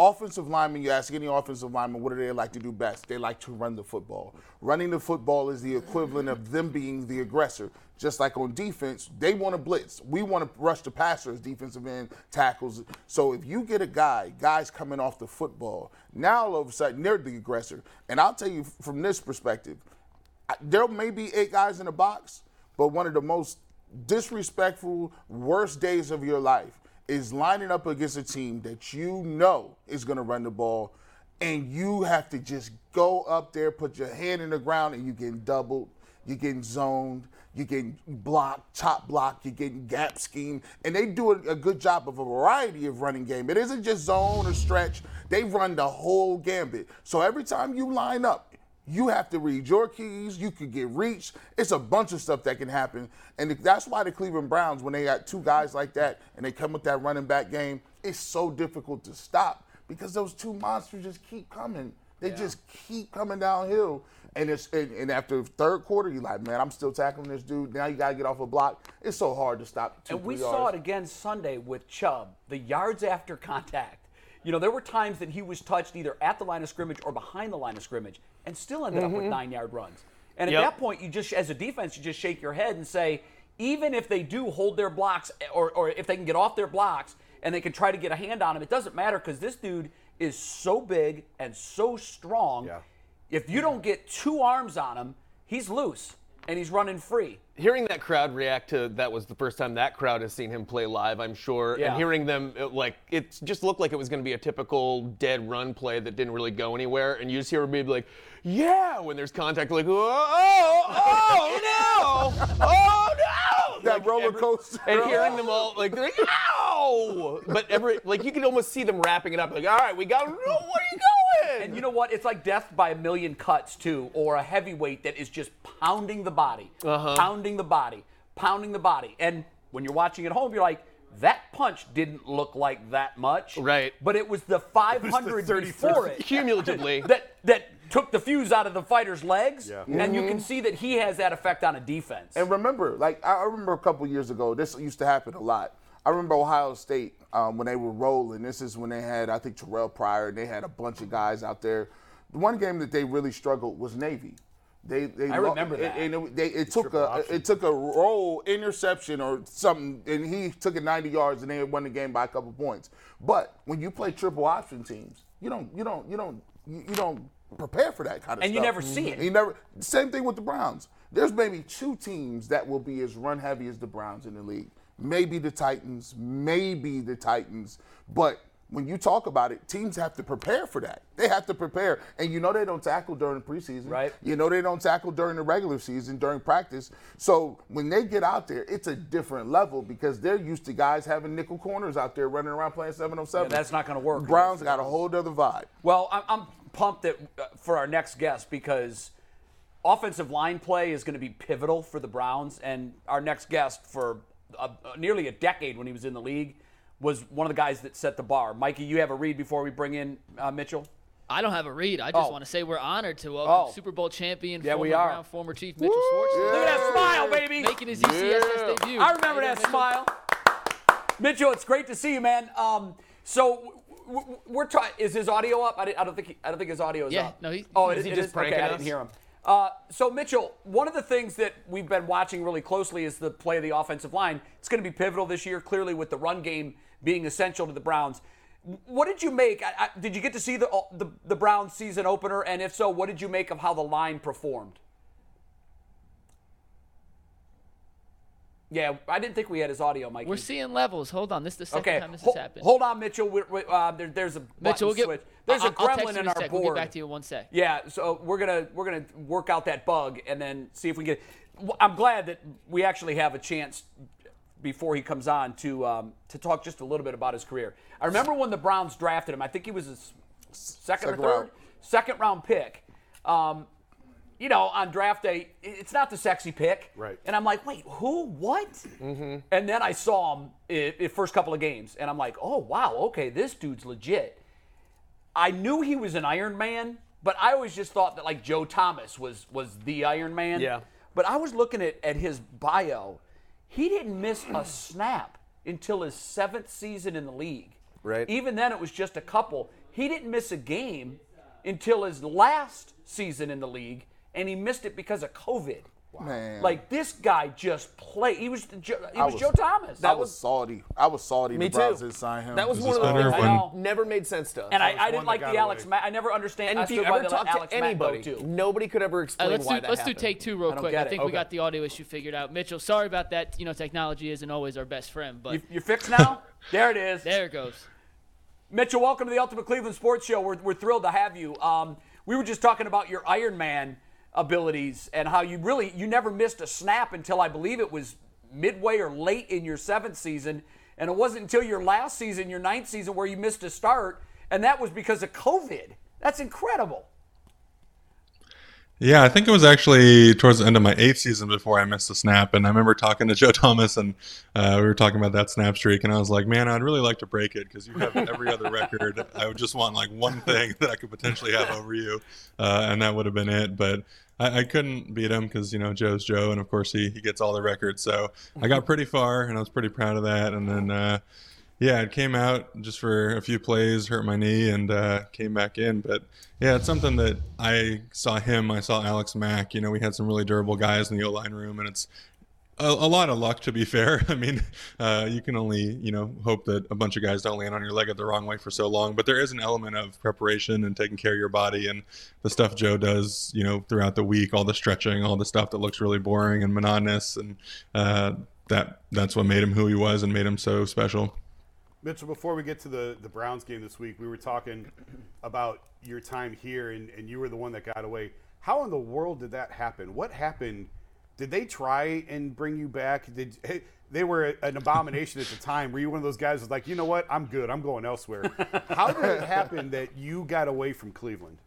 offensive linemen, you ask any offensive lineman, what do they like to do best? They like to run the football. Running the football is the equivalent of them being the aggressor. Just like on defense, they want to blitz. We want to rush the passers, defensive end tackles. So if you get a guy, guys coming off the football, now all of a sudden they're the aggressor. And I'll tell you from this perspective, there may be eight guys in the box, but one of the most disrespectful, worst days of your life is lining up against a team that you know is going to run the ball, and you have to just go up there, put your hand in the ground, and you getting doubled, you're getting zoned, you're getting blocked, top block, you're getting gap scheme, and they do a, a good job of a variety of running game. It isn't just zone or stretch; they run the whole gambit. So every time you line up, you have to read your keys. You could get reached. It's a bunch of stuff that can happen, and that's why the Cleveland Browns, when they got two guys like that and they come with that running back game, it's so difficult to stop because those two monsters just keep coming. They just keep coming downhill, and it's and, and after third quarter, you're like, man, I'm still tackling this dude. Now you gotta get off a block. It's so hard to stop. Two, And we saw yards. it again Sunday with Chubb, the yards after contact. You know, there were times that he was touched either at the line of scrimmage or behind the line of scrimmage and still ended up with mm-hmm. nine yard runs. And at Yep. that point, you just, as a defense, you just shake your head and say, even if they do hold their blocks or, or if they can get off their blocks and they can try to get a hand on him, it doesn't matter because this dude is so big and so strong. Yeah. If you don't get two arms on him, he's loose and he's running free. hearing that crowd react to that was the first time that crowd has seen him play live, I'm sure. Yeah. And hearing them, it, like, it just looked like it was going to be a typical dead run play that didn't really go anywhere. And you just hear me be like, yeah, when there's contact, like, oh, oh, oh, no, oh, no. That Like, roller every- coaster. And hearing them all, like, they're like, ow. But every, like, you can almost see them wrapping it up, like, all right, we got, where are you going? And you know what? It's like death by a million cuts too, or a heavyweight that is just pounding the body, Uh-huh. pounding the body, pounding the body. And when you're watching at home, you're like, that punch didn't look like that much, Right. But it was the 500 before it Cumulatively. that that took the fuse out of the fighter's legs, Yeah. and you can see that he has that effect on a defense. And remember, like I I remember a couple years ago, this used to happen a lot. I remember Ohio State um, when they were rolling. This is when they had, I think, Terrell Pryor. and They had a bunch of guys out there. The one game that they really struggled was Navy. They, they I lo- remember that. and it, they, it took a option. it took a roll interception or something, and he took it 90 yards, and they won the game by a couple points. But when you play triple option teams, you don't you don't you don't you, you don't prepare for that kind of And stuff. And you never see it. You never. Same thing with the Browns. There's maybe two teams that will be as run heavy as the Browns in the league. Maybe the Titans, maybe the Titans, but when you talk about it, teams have to prepare for that. They have to prepare. And you know they don't tackle during the preseason. Right. You know they don't tackle during the regular season, during practice. So when they get out there, it's a different level because they're used to guys having nickel corners out there running around playing 707. Yeah, that's not gonna work. Browns got a whole other vibe. Well, I'm, I'm pumped that uh, for our next guest because offensive line play is going to be pivotal for the Browns, and our next guest for uh, nearly a decade when he was in the league was one of the guys that set the bar. Mikey, you have a read before we bring in uh, Mitchell. I don't have a read. I just Oh. want to say we're honored to welcome Oh. Super Bowl champion, Yeah, former we are. Brown, former Chief Mitchell Schwartz. Look at that smile, baby. Making his ECSS debut. I remember How that Mitchell? smile. Mitchell, it's great to see you, man. Um, so w- w- we're trying. Is his audio up? I, di- I don't think. He, I don't think his audio is Yeah, up. no, he- Oh, Is it, he it just is? Okay, pranking I didn't hear him. Uh, so Mitchell, one of the things that we've been watching really closely is the play of the offensive line. It's going to be pivotal this year, clearly with the run game being essential to the Browns. What did you make? I, I, did you get to see the, the the Browns season opener? And if so, what did you make of how the line performed? Yeah, I didn't think we had his audio, Mike. We're seeing levels. Hold on. This is the second Okay, time this hol- has happened. hold on, Mitchell. We're, we uh, there, there's a Mitchell, we'll get. switch. There's I'll, a I'll text gremlin you in a our sec. board. We'll get back to you in one sec. Yeah, so we're gonna we're gonna work out that bug and then see if we can get. I'm glad that we actually have a chance before he comes on to um, to talk just a little bit about his career. I remember when the Browns drafted him. I think he was his second, Second or third, round. second round pick. Um, you know, on draft day, it's not the sexy pick. Right. And I'm like, wait, who? What? Mm-hmm. And then I saw him in, in first couple of games, and I'm like, oh wow, okay, this dude's legit. I knew he was an Iron Man, but I always just thought that like Joe Thomas was was the Iron Man. Yeah. But I was looking at, at his bio. He didn't miss a snap until his seventh season in the league. Right. Even then, it was just a couple. He didn't miss a game until his last season in the league, and he missed it because of COVID. Man. Like this guy just played. He was he I was, was- Joe Thomas. I was salty. I was salty Me the Browns too. sign him. That was Is one of this the better things that never made sense to us. and I, was I didn't like the Alex away. Mack. I never understand. and I if you ever the talk Alex to Mack anybody, too. nobody could ever Uh, explain let's why do that let's do take two real I quick. I it. think we got the audio issue figured out. Mitchell, sorry about that. You know, technology isn't always our best friend, but You, you're fixed now. there it is. there it goes. Mitchell, welcome to the Ultimate Cleveland Sports Show. We're, we're thrilled to have you. Um, we were just talking about your Iron Man abilities and how you really you never missed a snap until I believe it was midway or late in your seventh season, and it wasn't until your last season, your ninth season, where you missed a start, and that was because of COVID. That's incredible. Yeah, I think it was actually towards the end of my eighth season before I missed a snap, and I remember talking to Joe Thomas, and uh, we were talking about that snap streak, and I was like, "Man, I'd really like to break it because you have every other record. I would just want like one thing that I could potentially have over you, uh, and that would have been it." But I, I couldn't beat him because you know Joe's Joe, and of course he he gets all the records. So I got pretty far, and I was pretty proud of that. And then uh, yeah, it came out just for a few plays, hurt my knee, and uh, came back in. But yeah, it's something that I saw him. I saw Alex Mack. You know, we had some really durable guys in the O line room, and it's a, a lot of luck to be fair. I mean, uh, you can only you know hope that a bunch of guys don't land on your leg at the wrong way for so long. But there is an element of preparation and taking care of your body, and the stuff Joe does, you know, throughout the week, all the stretching, all the stuff that looks really boring and monotonous, and uh, that that's what made him who he was and made him so special. Mitchell, before we get to the, the Browns game this week, we were talking about your time here, and, and you were the one that got away. How in the world did that happen? What happened? Did they try and bring you back? Did hey, they were an abomination at the time? Were you one of those guys who's like, you know what, I'm good, I'm going elsewhere? How did it happen that you got away from Cleveland?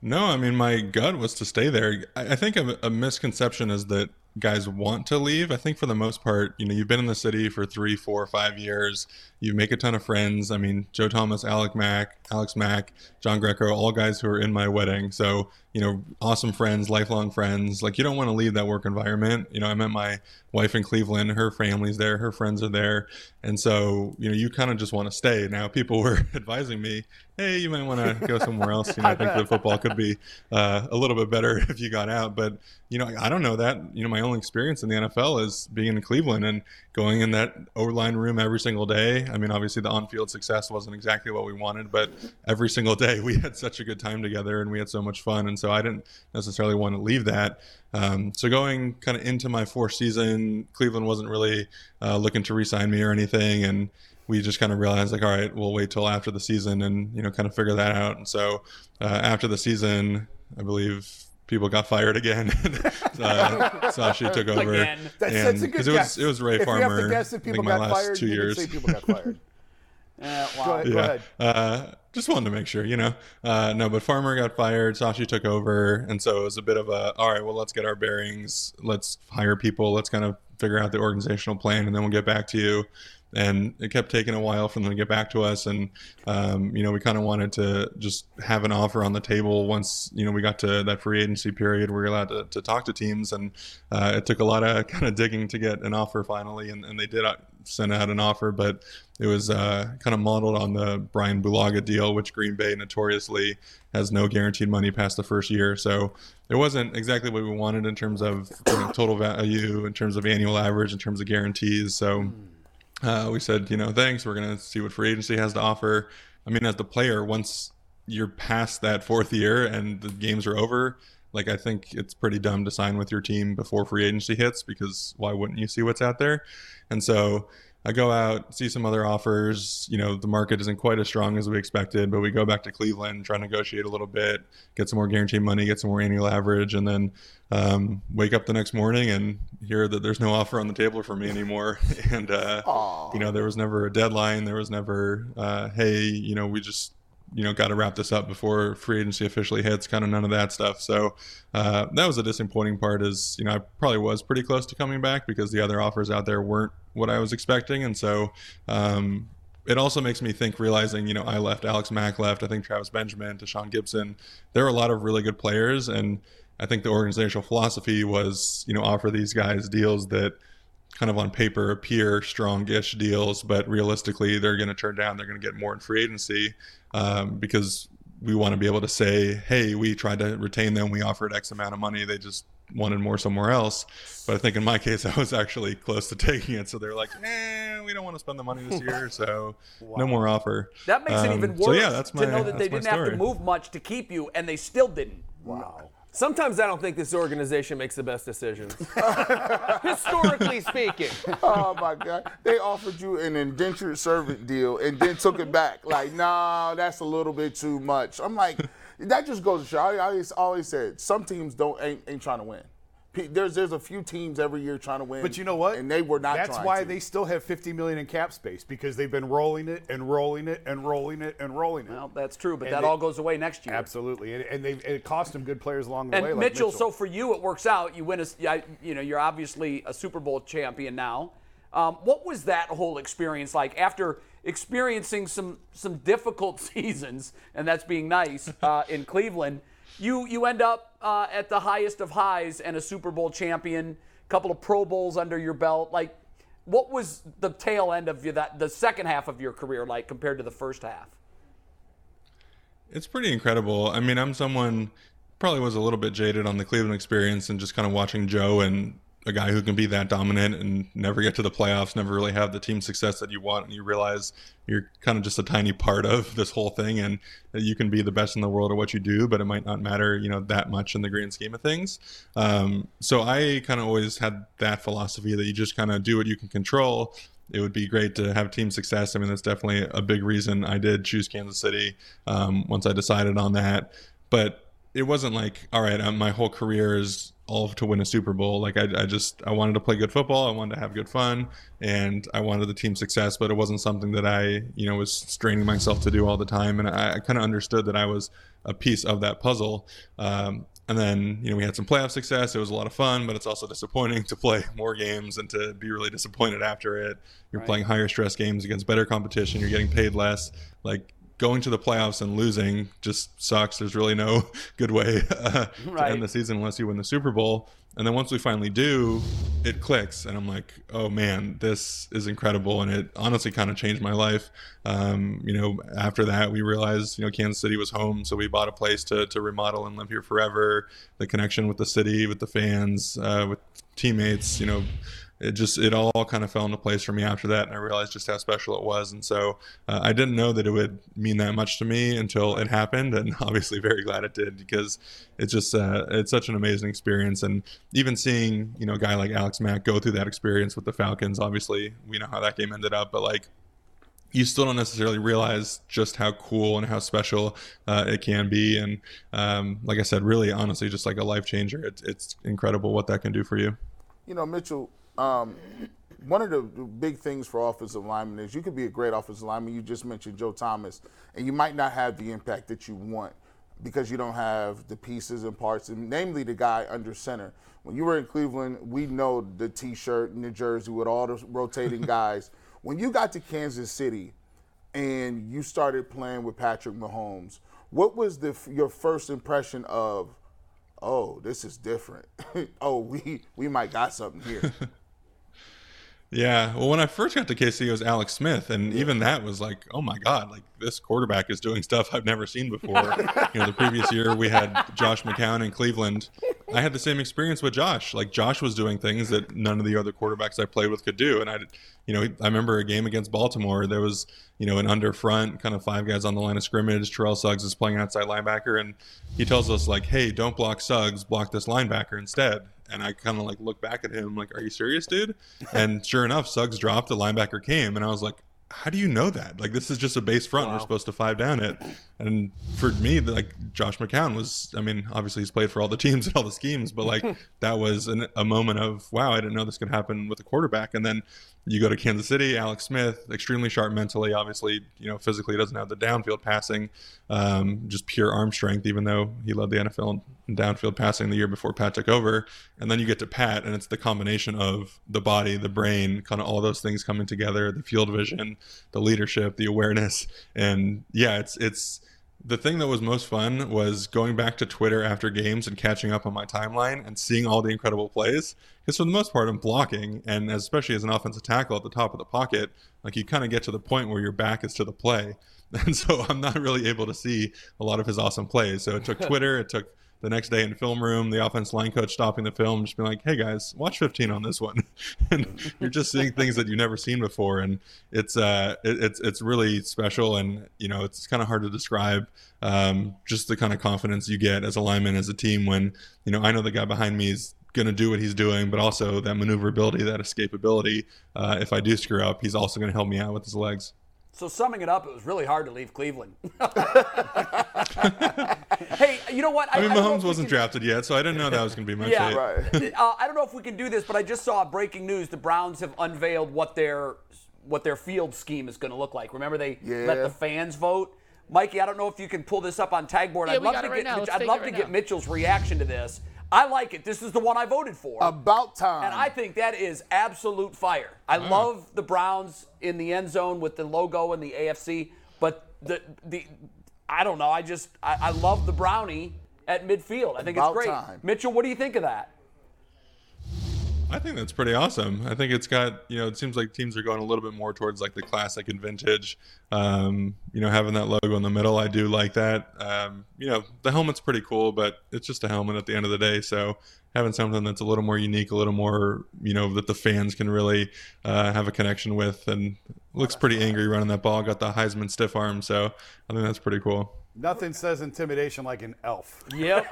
No, I mean my gut was to stay there. I, I think a, a misconception is that guys want to leave. I think for the most part, you know, you've been in the city for three, four, five years. You make a ton of friends. I mean, Joe Thomas, Alec Mack, Alex Mack, John Greco, all guys who are in my wedding. So you know, awesome friends, lifelong friends. Like you don't want to leave that work environment. You know, I met my wife in Cleveland, her family's there, her friends are there. And so, you know, you kind of just want to stay. Now, people were advising me, hey, you might want to go somewhere else. You know, I think the football could be uh, a little bit better if you got out. But, you know, I don't know that. You know, my only experience in the NFL is being in Cleveland and going in that O line room every single day. I mean, obviously, the on field success wasn't exactly what we wanted, but every single day we had such a good time together and we had so much fun. And so I didn't necessarily want to leave that. Um, so going kind of into my fourth season, Cleveland wasn't really uh, looking to re-sign me or anything, and we just kind of realized like, all right, we'll wait till after the season and you know kind of figure that out. And so uh, after the season, I believe people got fired again. uh, Sashi took over, Again. That's, and that's a good because it guess. was it was Ray if Farmer. you have to guess that I think people my got last fired, two you years. can say people got fired. Uh, Go wow. ahead. Go yeah. ahead. Uh, just wanted to make sure, you know. Uh, no, but Farmer got fired. Sashi took over, and so it was a bit of a all right. Well, let's get our bearings. Let's hire people. Let's kind of figure out the organizational plan, and then we'll get back to you. And it kept taking a while for them to get back to us, and um, you know, we kind of wanted to just have an offer on the table once you know we got to that free agency period. We were allowed to, to talk to teams, and uh, it took a lot of kind of digging to get an offer finally, and, and they did uh, send out an offer, but it was uh, kind of modeled on the Brian Bulaga deal, which Green Bay notoriously has no guaranteed money past the first year. So it wasn't exactly what we wanted in terms of you know, total value, in terms of annual average, in terms of guarantees. So uh, we said, you know, thanks. We're going to see what free agency has to offer. I mean, as the player, once you're past that fourth year and the games are over, like I think it's pretty dumb to sign with your team before free agency hits because why wouldn't you see what's out there? And so I go out, see some other offers. You know, the market isn't quite as strong as we expected, but we go back to Cleveland, try to negotiate a little bit, get some more guaranteed money, get some more annual average, and then um, wake up the next morning and hear that there's no offer on the table for me anymore. and, uh, you know, there was never a deadline. There was never, uh, hey, you know, we just you know, got to wrap this up before free agency officially hits. Kind of none of that stuff. So uh, that was a disappointing part. Is you know, I probably was pretty close to coming back because the other offers out there weren't what I was expecting, and so. Um, it also makes me think, realizing, you know, I left, Alex Mack left, I think Travis Benjamin, Tashaun Gipson. There are a lot of really good players, and I think the organizational philosophy was, you know, offer these guys deals that kind of on paper appear strong-ish deals, but realistically they're going to turn down. They're going to get more in free agency um, because we want to be able to say, "Hey, we tried to retain them. We offered X amount of money. They just wanted more somewhere else." But I think in my case, I was actually close to taking it. So they're like, "Eh, we don't want to spend the money this year, so no more offer." That makes it Um, even worse So yeah, that's my, to know that they that's my didn't have to move much to keep you, and they still didn't. Wow. Sometimes I don't think this organization makes the best decisions. Historically speaking. Oh my God! They offered you an indentured servant deal and then took it back. Like, nah, that's a little bit too much. I'm like, that just goes to show. I always, always said some teams don't ain't, ain't trying to win. There's there's a few teams every year trying to win. But you know what? And they were not. That's why to. they still have 50 million in cap space because they've been rolling it and rolling it and rolling it and rolling it. Well, that's true, but And that they- all goes away next year. Absolutely, and, and they it cost them good players along the And way. like Mitchell, Mitchell, so for you, it works out. You win a, you know, you're obviously a Super Bowl champion now. Um, what was that whole experience like after experiencing some some difficult seasons, and that's being nice uh, in Cleveland? You you end up uh, at the highest of highs and a Super Bowl champion, a couple of Pro Bowls under your belt. Like, what was the tail end of your, that the second half of your career like compared to the first half? It's pretty incredible. I mean, I'm someone probably was a little bit jaded on the Cleveland experience and just kind of watching Joe and a guy who can be that dominant and never get to the playoffs, never really have the team success that you want, and you realize you're kind of just a tiny part of this whole thing, and you can be the best in the world at what you do, but it might not matter, you know, that much in the grand scheme of things. Um, so I kind of always had that philosophy that you just kind of do what you can control. It would be great to have team success. I mean, that's definitely a big reason I did choose Kansas City um, once I decided on that. But it wasn't like, all right, um, my whole career is all to win a Super Bowl. Like I, I just I wanted to play good football. I wanted to have good fun, and I wanted the team success. But it wasn't something that I, you know, was straining myself to do all the time. And I, I kind of understood that I was a piece of that puzzle. Um, and then, you know, we had some playoff success. It was a lot of fun, but it's also disappointing to play more games and to be really disappointed after it. You're playing higher stress games against better competition. You're getting paid less. Like going to the playoffs and losing just sucks. There's really no good way uh, Right. to end the season unless you win the Super Bowl. And then once we finally do, it clicks, and I'm like, oh man, this is incredible, and it honestly kind of changed my life. Um, you know, after that, we realized you know Kansas City was home, so we bought a place to to remodel and live here forever. The connection with the city, with the fans, uh, with teammates, you know, it just it all kind of fell into place for me after that and i realized just how special it was and so uh, i didn't know that it would mean that much to me until it happened and obviously very glad it did because it's just uh, it's such an amazing experience and even seeing you know a guy like alex mack go through that experience with the falcons obviously we know how that game ended up but like you still don't necessarily realize just how cool and how special uh, it can be and um, like i said really honestly just like a life changer. It, it's incredible what that can do for you. You know, Mitchell, um, one of the big things for offensive linemen is you could be a great offensive lineman. You just mentioned Joe Thomas, and you might not have the impact that you want because you don't have the pieces and parts, and namely the guy under center. When you were in Cleveland, we know the T-shirt and the jersey with all the rotating guys. When you got to Kansas City and you started playing with Patrick Mahomes, what was the your first impression of? Oh, this is different. oh, we we might got something here. Yeah, well, when I first got to KC, it was Alex Smith, and even that was like, oh my god, like this quarterback is doing stuff I've never seen before. you know, the previous year we had Josh McCown in Cleveland. I had the same experience with Josh. Like Josh was doing things that none of the other quarterbacks I played with could do, and I, you know, I remember a game against Baltimore. There was, you know, an under front, kind of five guys on the line of scrimmage. Terrell Suggs is playing outside linebacker, and he tells us like, hey, don't block Suggs, block this linebacker instead and I kind of like look back at him like, "Are you serious, dude?" And sure enough, Suggs dropped, the linebacker came, and I was like, "How do you know that? Like, this is just a base front. We're supposed to five down it." And for me, like Josh McCown was, I mean, obviously he's played for all the teams and all the schemes, but like that was an, a moment of, "Wow, I didn't know this could happen with a quarterback." And then you go to Kansas City, Alex Smith, extremely sharp mentally. Obviously, you know, physically doesn't have the downfield passing, um, just pure arm strength. Even though he led the NFL in downfield passing the year before Pat took over, and then you get to Pat, and it's the combination of the body, the brain, kind of all those things coming together, the field vision, the leadership, the awareness, and yeah, it's it's the thing that was most fun was going back to Twitter after games and catching up on my timeline and seeing all the incredible plays. Because for the most part, I'm blocking, and especially as an offensive tackle at the top of the pocket, like you kind of get to the point where your back is to the play, and so I'm not really able to see a lot of his awesome plays. So it took Twitter, it took the next day in film room, the offense line coach stopping the film, just being like, "Hey guys, watch 15 on this one," and you're just seeing things that you've never seen before, and it's uh, it, it's it's really special, and you know, it's kind of hard to describe um, just the kind of confidence you get as a lineman, as a team, when you know I know the guy behind me is going to do what he's doing, but also that maneuverability, that escapability. Uh, if I do screw up, he's also going to help me out with his legs. So summing it up, it was really hard to leave Cleveland. hey, you know what? I mean, don't Mahomes if wasn't can- drafted yet, so I didn't know that was going to be my Yeah, fate. uh, I don't know if we can do this, but I just saw breaking news. The Browns have unveiled what their what their field scheme is going to look like. Remember, they let the fans vote. Mikey, I don't know if you can pull this up on Tagboard. Yeah, I'd we love got to it right get now. I'd love it to right get now. Mitchell's reaction to this. I like it. This is the one I voted for. About time. And I think that is absolute fire. I mm. love the Browns in the end zone with the logo and the AFC, but the the I don't know. I just I, I love the brownie at midfield. I think About it's great. time. Mitchell, what do you think of that? I think that's pretty awesome. I think it's got, you know, it seems like teams are going a little bit more towards like the classic and vintage. Um, you know, having that logo in the middle, I do like that. Um, you know, the helmet's pretty cool, but it's just a helmet at the end of the day. So having something that's a little more unique, a little more, you know, that the fans can really uh, have a connection with, and looks pretty angry running that ball. Got the Heisman stiff arm, so I think that's pretty cool. Nothing says intimidation like an elf. Yep.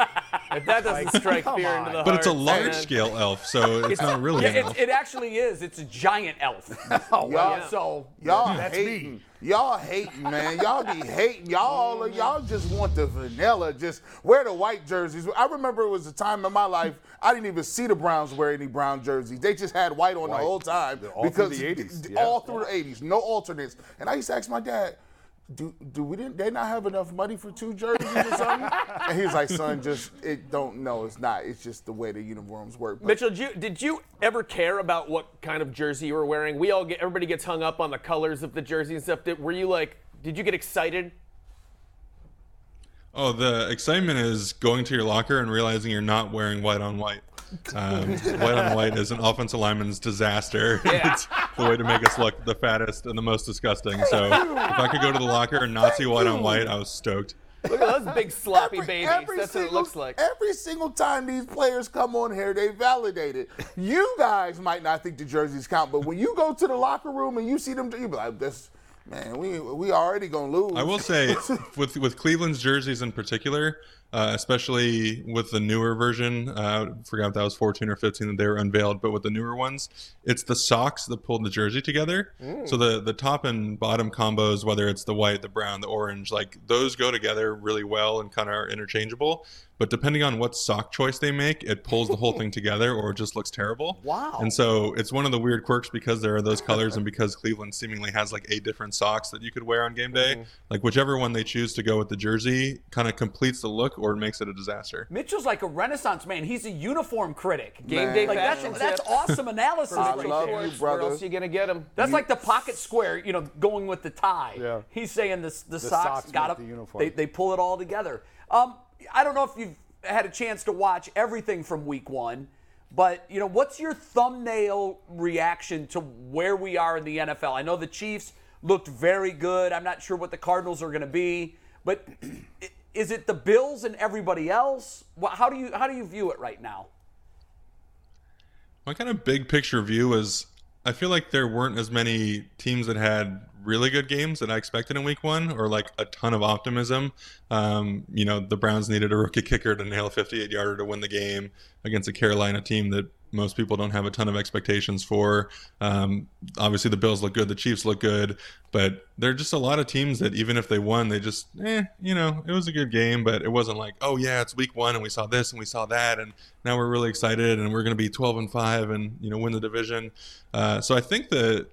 if that doesn't strike fear into the heart. But it's a large then- scale elf, so it's not really Yeah, an it, elf. it actually is. It's a giant elf. Oh, y'all, Yeah, so y'all That's hating. me. Y'all hating, man. Y'all be hating. Y'all, oh, y'all just want the vanilla. Just wear the white jerseys. I remember it was a time in my life I didn't even see the Browns wear any brown jerseys. They just had white on the White. whole time All through the 80s, d- yeah. all through the 80s, no alternates. And I used to ask my dad. Do, do we didn't they not have enough money for two jerseys or something? and he was like, son, just it don't no, it's not. It's just the way the uniforms work. But Mitchell, did you, did you ever care about what kind of jersey you were wearing? We all get everybody gets hung up on the colors of the jersey and stuff. Did, were you like, did you get excited Oh, the excitement is going to your locker and realizing you're not wearing white on white. Um, white on white is an offensive lineman's disaster. Yeah. it's the way to make us look the fattest and the most disgusting. So if I could go to the locker and not see white on white, I was stoked. Look at those big sloppy Every- babies. every That's what it looks like. Every single time these players come on here, they validate it. You guys might not think the jerseys count, but when you go to the locker room and you see them, you be like, "This man, we we already gonna lose." I will say, with with Cleveland's jerseys in particular, uh, especially with the newer version, uh, I forgot if that was 14 or 15 that they were unveiled, but with the newer ones, it's the socks that pulled the jersey together. So the the top and bottom combos, whether it's the white, the brown, the orange, like those go together really well and kind of are interchangeable. But depending on what sock choice they make, it pulls the whole thing together, or it just looks terrible. Wow. And so it's one of the weird quirks because there are those colors and because Cleveland seemingly has like eight different socks that you could wear on game day. Like whichever one they choose to go with the jersey kind of completes the look or it makes it a disaster. Mitchell's like a renaissance man. He's a uniform critic. Game Man. day Like that's fashion that's tips. awesome analysis. I right love there. you, Where brother. else you gonna get them? That's like the pocket square, you know, going with the tie. Yeah. He's saying the, the, socks, socks got make to the uniform. They, they pull it all together. Um, I don't know if you've had a chance to watch everything from week one, but you know, what's your thumbnail reaction to where we are in the NFL? I know the Chiefs looked very good. I'm not sure what the Cardinals are going to be, but is it the Bills and everybody else? How do you how do you view it right now? My kind of big picture view is I feel like there weren't as many teams that had really good games that I expected in week one or like a ton of optimism. Um, you know, the Browns needed a rookie kicker to nail a 58 yarder to win the game against a Carolina team that most people don't have a ton of expectations for. Um, obviously, the Bills look good, the Chiefs look good, but there are just a lot of teams that even if they won, they just, eh, you know, it was a good game, but it wasn't like, oh yeah, it's week one and we saw this and we saw that, and now we're really excited and we're going to be 12 and five and you know win the division. Uh, so I think that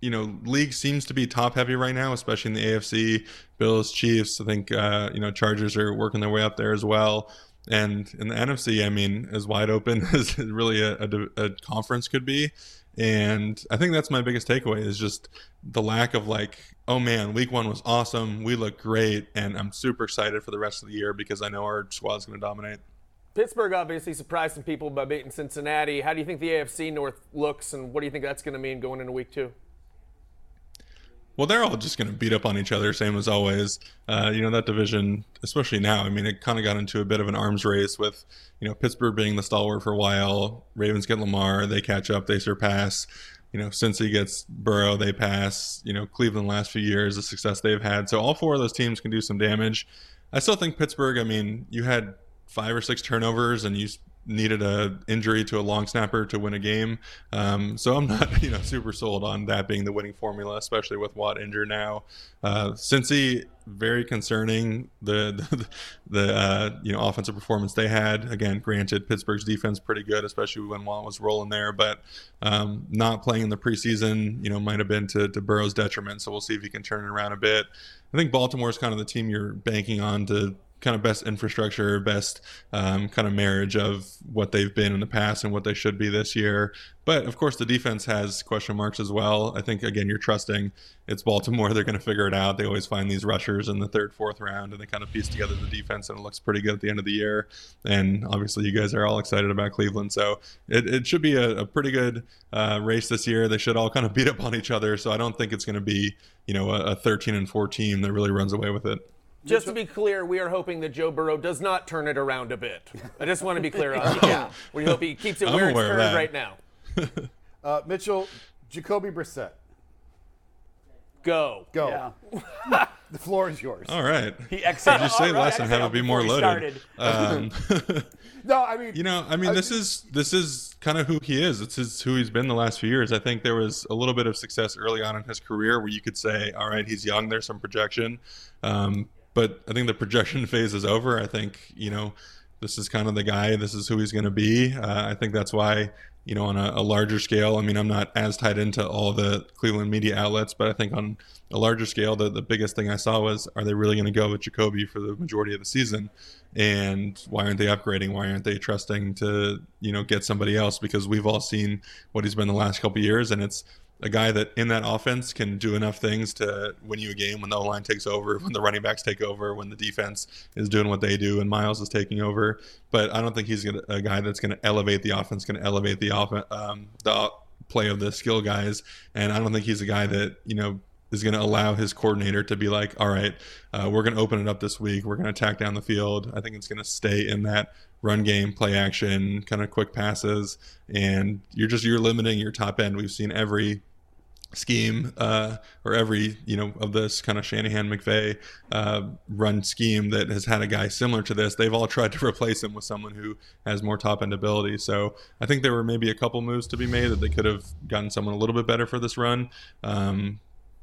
you know, league seems to be top heavy right now, especially in the AFC. Bills, Chiefs. I think uh, you know Chargers are working their way up there as well. And in the NFC, I mean, as wide open as really a, a, a conference could be. And I think that's my biggest takeaway is just the lack of like, oh man, week one was awesome. We look great, and I'm super excited for the rest of the year because I know our squad's going to dominate. Pittsburgh obviously surprised some people by beating Cincinnati. How do you think the AFC North looks, and what do you think that's going to mean going into week two? Well, they're all just going to beat up on each other, same as always. Uh, you know that division, especially now. I mean, it kind of got into a bit of an arms race with, you know, Pittsburgh being the stalwart for a while. Ravens get Lamar, they catch up, they surpass. You know, Cincy gets Burrow, they pass. You know, Cleveland last few years, the success they've had. So all four of those teams can do some damage. I still think Pittsburgh. I mean, you had five or six turnovers, and you needed a injury to a long snapper to win a game. Um, so I'm not, you know, super sold on that being the winning formula, especially with Watt injured now. Uh, Cincy, very concerning. The the, the uh, you know offensive performance they had. Again, granted, Pittsburgh's defense pretty good, especially when Watt was rolling there, but um, not playing in the preseason, you know, might have been to, to Burrow's detriment. So we'll see if he can turn it around a bit. I think Baltimore's kind of the team you're banking on to kind of best infrastructure, best um, kind of marriage of what they've been in the past and what they should be this year. But of course, the defense has question marks as well. I think again, you're trusting it's Baltimore. They're going to figure it out. They always find these rushers in the third, fourth round, and they kind of piece together the defense, and it looks pretty good at the end of the year. And obviously, you guys are all excited about Cleveland, so it, it should be a, a pretty good uh, race this year. They should all kind of beat up on each other. So I don't think it's going to be you know a, a 13 and 4 team that really runs away with it. Just to be clear, we are hoping that Joe Burrow does not turn it around a bit. I just want to be clear on that. We hope he keeps it I'm where it's aware turned right now. Uh, Mitchell, Jacoby Brissett, Go. go. Yeah. The floor is yours. All right. He exhaled. Just say All right, less and have it be more loaded. Um, No, I mean, You know, I mean, this is this is kind of who he is. It's his, who he's been the last few years. I think there was a little bit of success early on in his career where you could say, all right, he's young. There's some projection, um, but I think the projection phase is over. I think you know, this is kind of the guy. This is who he's going to be. Uh, I think that's why you know, on a, a larger scale. I mean, I'm not as tied into all the Cleveland media outlets, but I think on a larger scale, the, the biggest thing I saw was, are they really going to go with Jacoby for the majority of the season? And why aren't they upgrading? Why aren't they trusting to, you know, get somebody else? Because we've all seen what he's been the last couple years, and it's a guy that in that offense can do enough things to win you a game when the line takes over, when the running backs take over, when the defense is doing what they do, and Myles is taking over. But I don't think he's gonna, a guy that's going to elevate the offense, going to elevate the offense, um, the play of the skill guys. And I don't think he's a guy that you know is going to allow his coordinator to be like, all right, uh, we're going to open it up this week. We're going to attack down the field. I think it's going to stay in that run game, play action, kind of quick passes, and you're just you're limiting your top end. We've seen every scheme uh, or every you know of this kind of Shanahan McVay uh, run scheme that has had a guy similar to this. They've all tried to replace him with someone who has more top end ability. So I think there were maybe a couple moves to be made that they could have gotten someone a little bit better for this run. Um,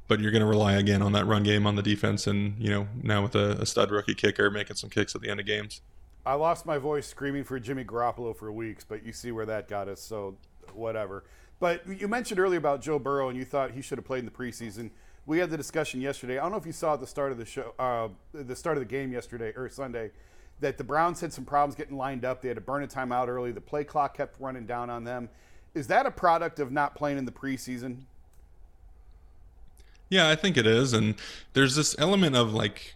but you're going to rely again on that run game on the defense, and you know now with a, a stud rookie kicker making some kicks at the end of games. I lost my voice screaming for Jimmy Garoppolo for weeks, but you see where that got us. So whatever. But you mentioned earlier about Joe Burrow, and you thought he should have played in the preseason. We had the discussion yesterday. I don't know if you saw at the start of the show, uh, the start of the game yesterday or Sunday, that the Browns had some problems getting lined up. They had to burn a timeout early. The play clock kept running down on them. Is that a product of not playing in the preseason? Yeah, I think it is. And there's this element of like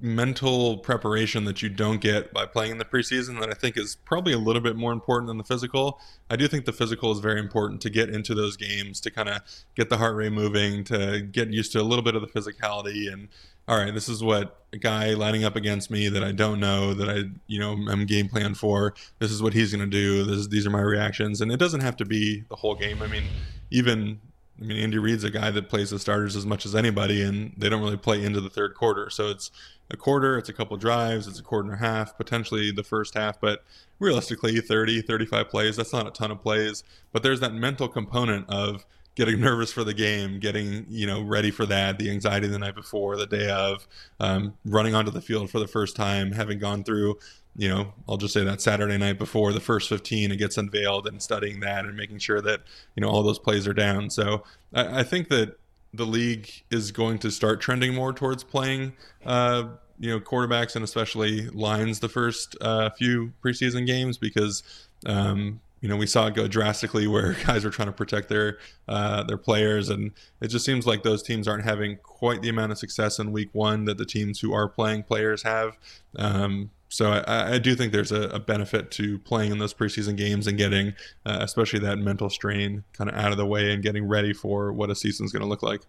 mental preparation that you don't get by playing in the preseason that I think is probably a little bit more important than the physical. I do think the physical is very important to get into those games, to kind of get the heart rate moving, to get used to a little bit of the physicality and all right, this is what a guy lining up against me that I don't know that I, you know, am game plan for. This is what he's going to do. This, these are my reactions, and it doesn't have to be the whole game. I mean, even I mean, Andy Reid's a guy that plays the starters as much as anybody, and they don't really play into the third quarter. So it's a quarter, it's a couple drives, it's a quarter and a half, potentially the first half, but realistically 30, 35 plays, that's not a ton of plays, but there's that mental component of getting nervous for the game, getting you know ready for that, the anxiety the night before, the day of, um, running onto the field for the first time, having gone through, you know, I'll just say that Saturday night before the first 15, it gets unveiled and studying that and making sure that you know all those plays are down. So I, I think that the league is going to start trending more towards playing, uh, you know, quarterbacks and especially lines the first uh, few preseason games because, um, you know, we saw it go drastically where guys were trying to protect their uh, their players, and it just seems like those teams aren't having quite the amount of success in Week One that the teams who are playing players have. Um, so I, I, do think there's a, a, benefit to playing in those preseason games and getting, uh, especially that mental strain, kind of out of the way and getting ready for what a season's going to look like.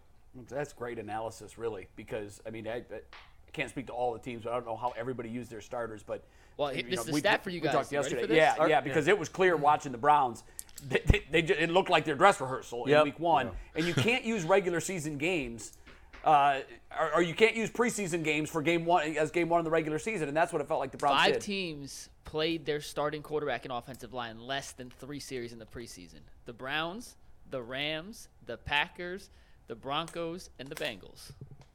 That's great analysis, really, because I mean, I, I, can't speak to all the teams. But I don't know how everybody used their starters, but well, this know, is the we, stat for you guys. We talked yesterday. Yeah, yeah, because yeah. it was clear watching the Browns. They, they, they, it looked like their dress rehearsal yep. in Week One, yeah. and you can't use regular season games uh, or, or, you can't use preseason games for game one as game one of the regular season, and that's what it felt like the Browns Five did. teams played their starting quarterback and offensive line less than three series in the preseason. The Browns, the Rams, the Packers, the Broncos, and the Bengals.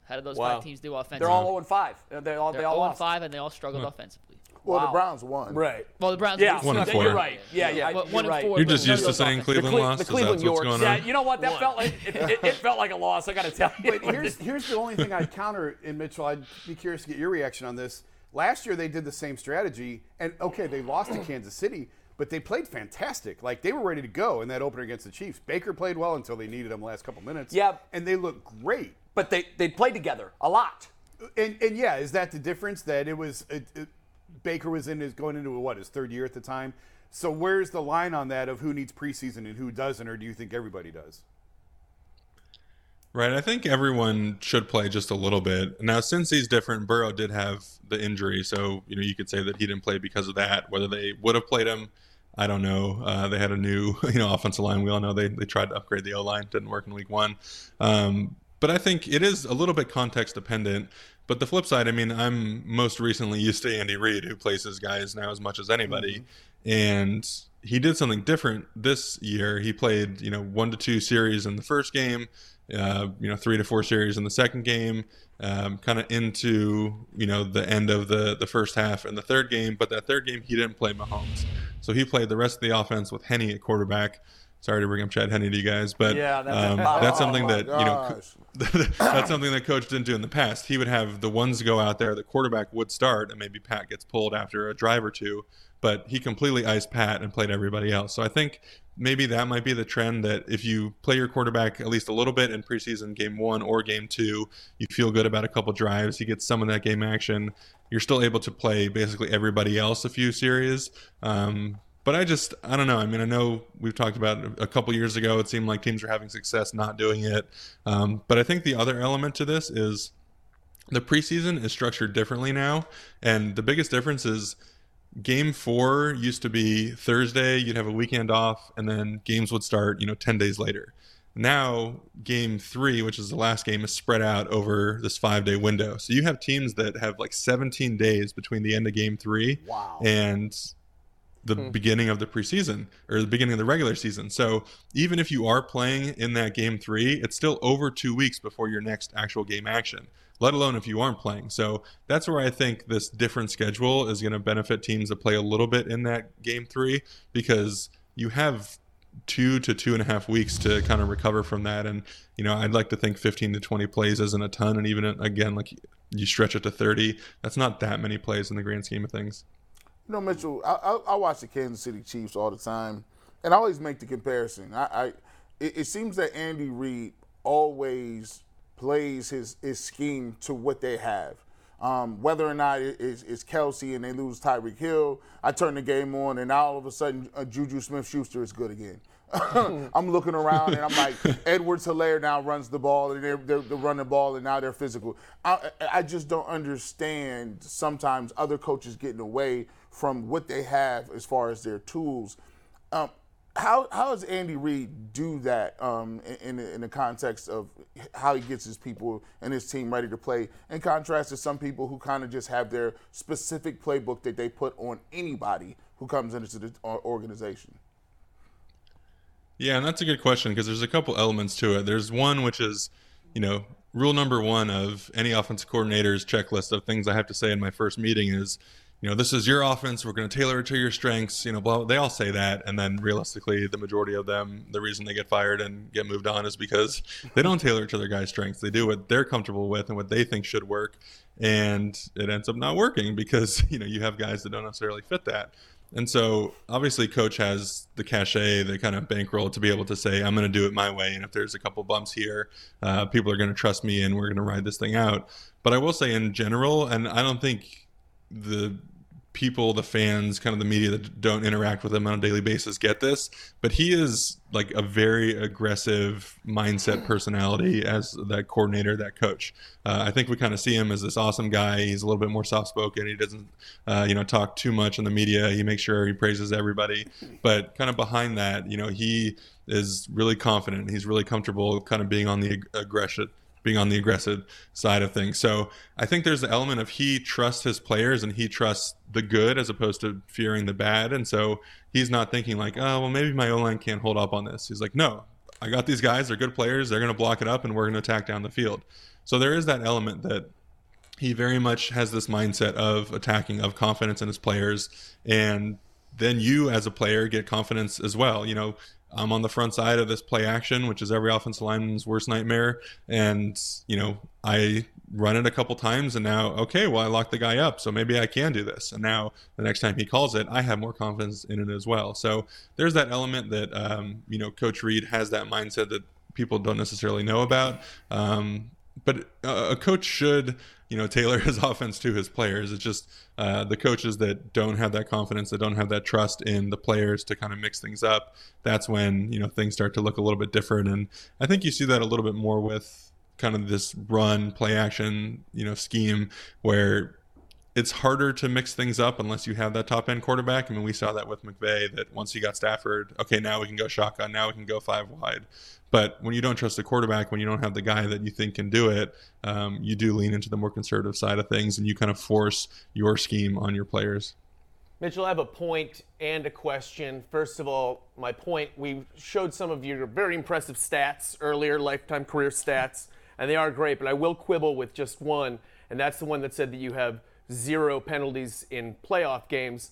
How did those wow. five teams do offensively? They're all 0 5. They all, They're they all 0 lost. 5, and they all struggled hmm. offensively. Well, wow. the Browns won. Right. Well, the Browns. Yeah, one and four. You're right. Yeah, yeah. But one you're and four. You're just used to saying Cleveland Cle- lost. The Cleveland Yorks. going? Yeah, you know what? That felt like it, it, it, felt like a loss. I got to tell you. But here's here's the only thing I'd counter in Mitchell. I'd be curious to get your reaction on this. Last year they did the same strategy, and okay, they lost to Kansas City, but they played fantastic. Like they were ready to go in that opener against the Chiefs. Baker played well until they needed him the last couple minutes. Yeah, and they looked great. But they they played together a lot. And, and yeah, is that the difference? That it was it, it, Baker was in his going into what his third year at the time. So where's the line on that of who needs preseason and who doesn't, or do you think everybody does? Right, I think everyone should play just a little bit. Now, Cincy's different, Burrow did have the injury, so you know you could say that he didn't play because of that. Whether they would have played him, I don't know. Uh, they had a new, you know, offensive line. We all know they they tried to upgrade the O line, didn't work in week one. Um, but I think it is a little bit context dependent. But the flip side, I mean, I'm most recently used to Andy Reid, who plays his guys now as much as anybody, mm-hmm. and he did something different this year. He played, you know, one to two series in the first game, uh, you know, three to four series in the second game, um, kind of into, you know, the end of the the first half in the third game. But that third game, he didn't play Mahomes, so he played the rest of the offense with Henne at quarterback. Sorry to bring up Chad Henne to you guys, but Yeah, that's um, a- that's Oh something my that you know that's something that coach didn't do in the past. He would have the ones go out there, the quarterback would start, and maybe Pat gets pulled after a drive or two, but he completely iced Pat and played everybody else. So I think maybe that might be the trend that if you play your quarterback at least a little bit in preseason game one or game two, you feel good about a couple drives, you get some of that game action, you're still able to play basically everybody else a few series. Um, but I just, I don't know. I mean, I know we've talked about a couple years ago, it seemed like teams were having success not doing it. Um, but I think the other element to this is the preseason is structured differently now. And the biggest difference is game four used to be Thursday, you'd have a weekend off, and then games would start, you know, 10 days later. Now, game three, which is the last game, is spread out over this five day window. So you have teams that have like 17 days between the end of game three Wow. and the hmm. beginning of the preseason or the beginning of the regular season. So even if you are playing in that game three, it's still over two weeks before your next actual game action, let alone if you aren't playing. So that's where I think this different schedule is going to benefit teams that play a little bit in that game three because you have two to two and a half weeks to kind of recover from that. And, you know, I'd like to think 15 to 20 plays isn't a ton. And even again, like you stretch it to 30, that's not that many plays in the grand scheme of things. You know, Mitchell, I, I, I watch the Kansas City Chiefs all the time, and I always make the comparison. I, I it, it seems that Andy Reid always plays his, his scheme to what they have. Um, whether or not it is, is Kelce and they lose Tyreek Hill, I turn the game on, and now all of a sudden uh, Juju Smith-Schuster is good again. I'm looking around and I'm like, Edwards-Helaire now runs the ball and they're, they're, they're running the ball and now they're physical. I, I just don't understand sometimes other coaches getting away from what they have as far as their tools. Um, how, how does Andy Reid do that um, in, in, the context of how he gets his people and his team ready to play, in contrast to some people who kind of just have their specific playbook that they put on anybody who comes into the uh, organization? Yeah, and that's a good question because there's a couple elements to it. There's one which is, you know, rule number one of any offensive coordinator's checklist of things I have to say in my first meeting is, you know, this is your offense. We're going to tailor it to your strengths. You know, blah. They all say that, and then realistically, the majority of them, the reason they get fired and get moved on is because they don't tailor it to their guys' strengths. They do what they're comfortable with and what they think should work, and it ends up not working because you know you have guys that don't necessarily fit that. And so obviously coach has the cachet, the kind of bankroll to be able to say, I'm going to do it my way. And if there's a couple bumps here, uh, people are going to trust me and we're going to ride this thing out. But I will say in general, and I don't think the people, the fans, kind of the media that don't interact with him on a daily basis get this, but he is like a very aggressive mindset personality as that coordinator, that coach. Uh, I think we kind of see him as this awesome guy. He's a little bit more soft spoken. He doesn't, uh, you know, talk too much in the media. He makes sure he praises everybody, but kind of behind that, you know, he is really confident. He's really comfortable, kind of being on the ag- aggression being on the aggressive side of things. So I think there's the element of he trusts his players and he trusts the good as opposed to fearing the bad. And so he's not thinking like, oh, well, maybe my O line can't hold up on this. He's like, no, I got these guys. They're good players. They're going to block it up and we're going to attack down the field. So there is that element that he very much has this mindset of attacking, of confidence in his players. And then you as a player get confidence as well. You know, I'm on the front side of this play action, which is every offensive lineman's worst nightmare. And, you know, I run it a couple times and now, okay, well, I locked the guy up. So maybe I can do this. And now the next time he calls it, I have more confidence in it as well. So there's that element that, um, you know, Coach Reid has that mindset that people don't necessarily know about. Um, but a coach should, you know, tailor his offense to his players. It's just uh, the coaches that don't have that confidence, that don't have that trust in the players to kind of mix things up. That's when you know things start to look a little bit different. And I think you see that a little bit more with kind of this run play action, you know, scheme where it's harder to mix things up unless you have that top end quarterback. I mean, we saw that with McVay that once he got Stafford, okay, now we can go shotgun, now we can go five wide. But when you don't trust the quarterback, when you don't have the guy that you think can do it, um, you do lean into the more conservative side of things and you kind of force your scheme on your players. Mitchell, I have a point and a question. First of all, my point we showed some of your very impressive stats earlier, lifetime career stats, and they are great, but I will quibble with just one, and that's the one that said that you have zero penalties in playoff games.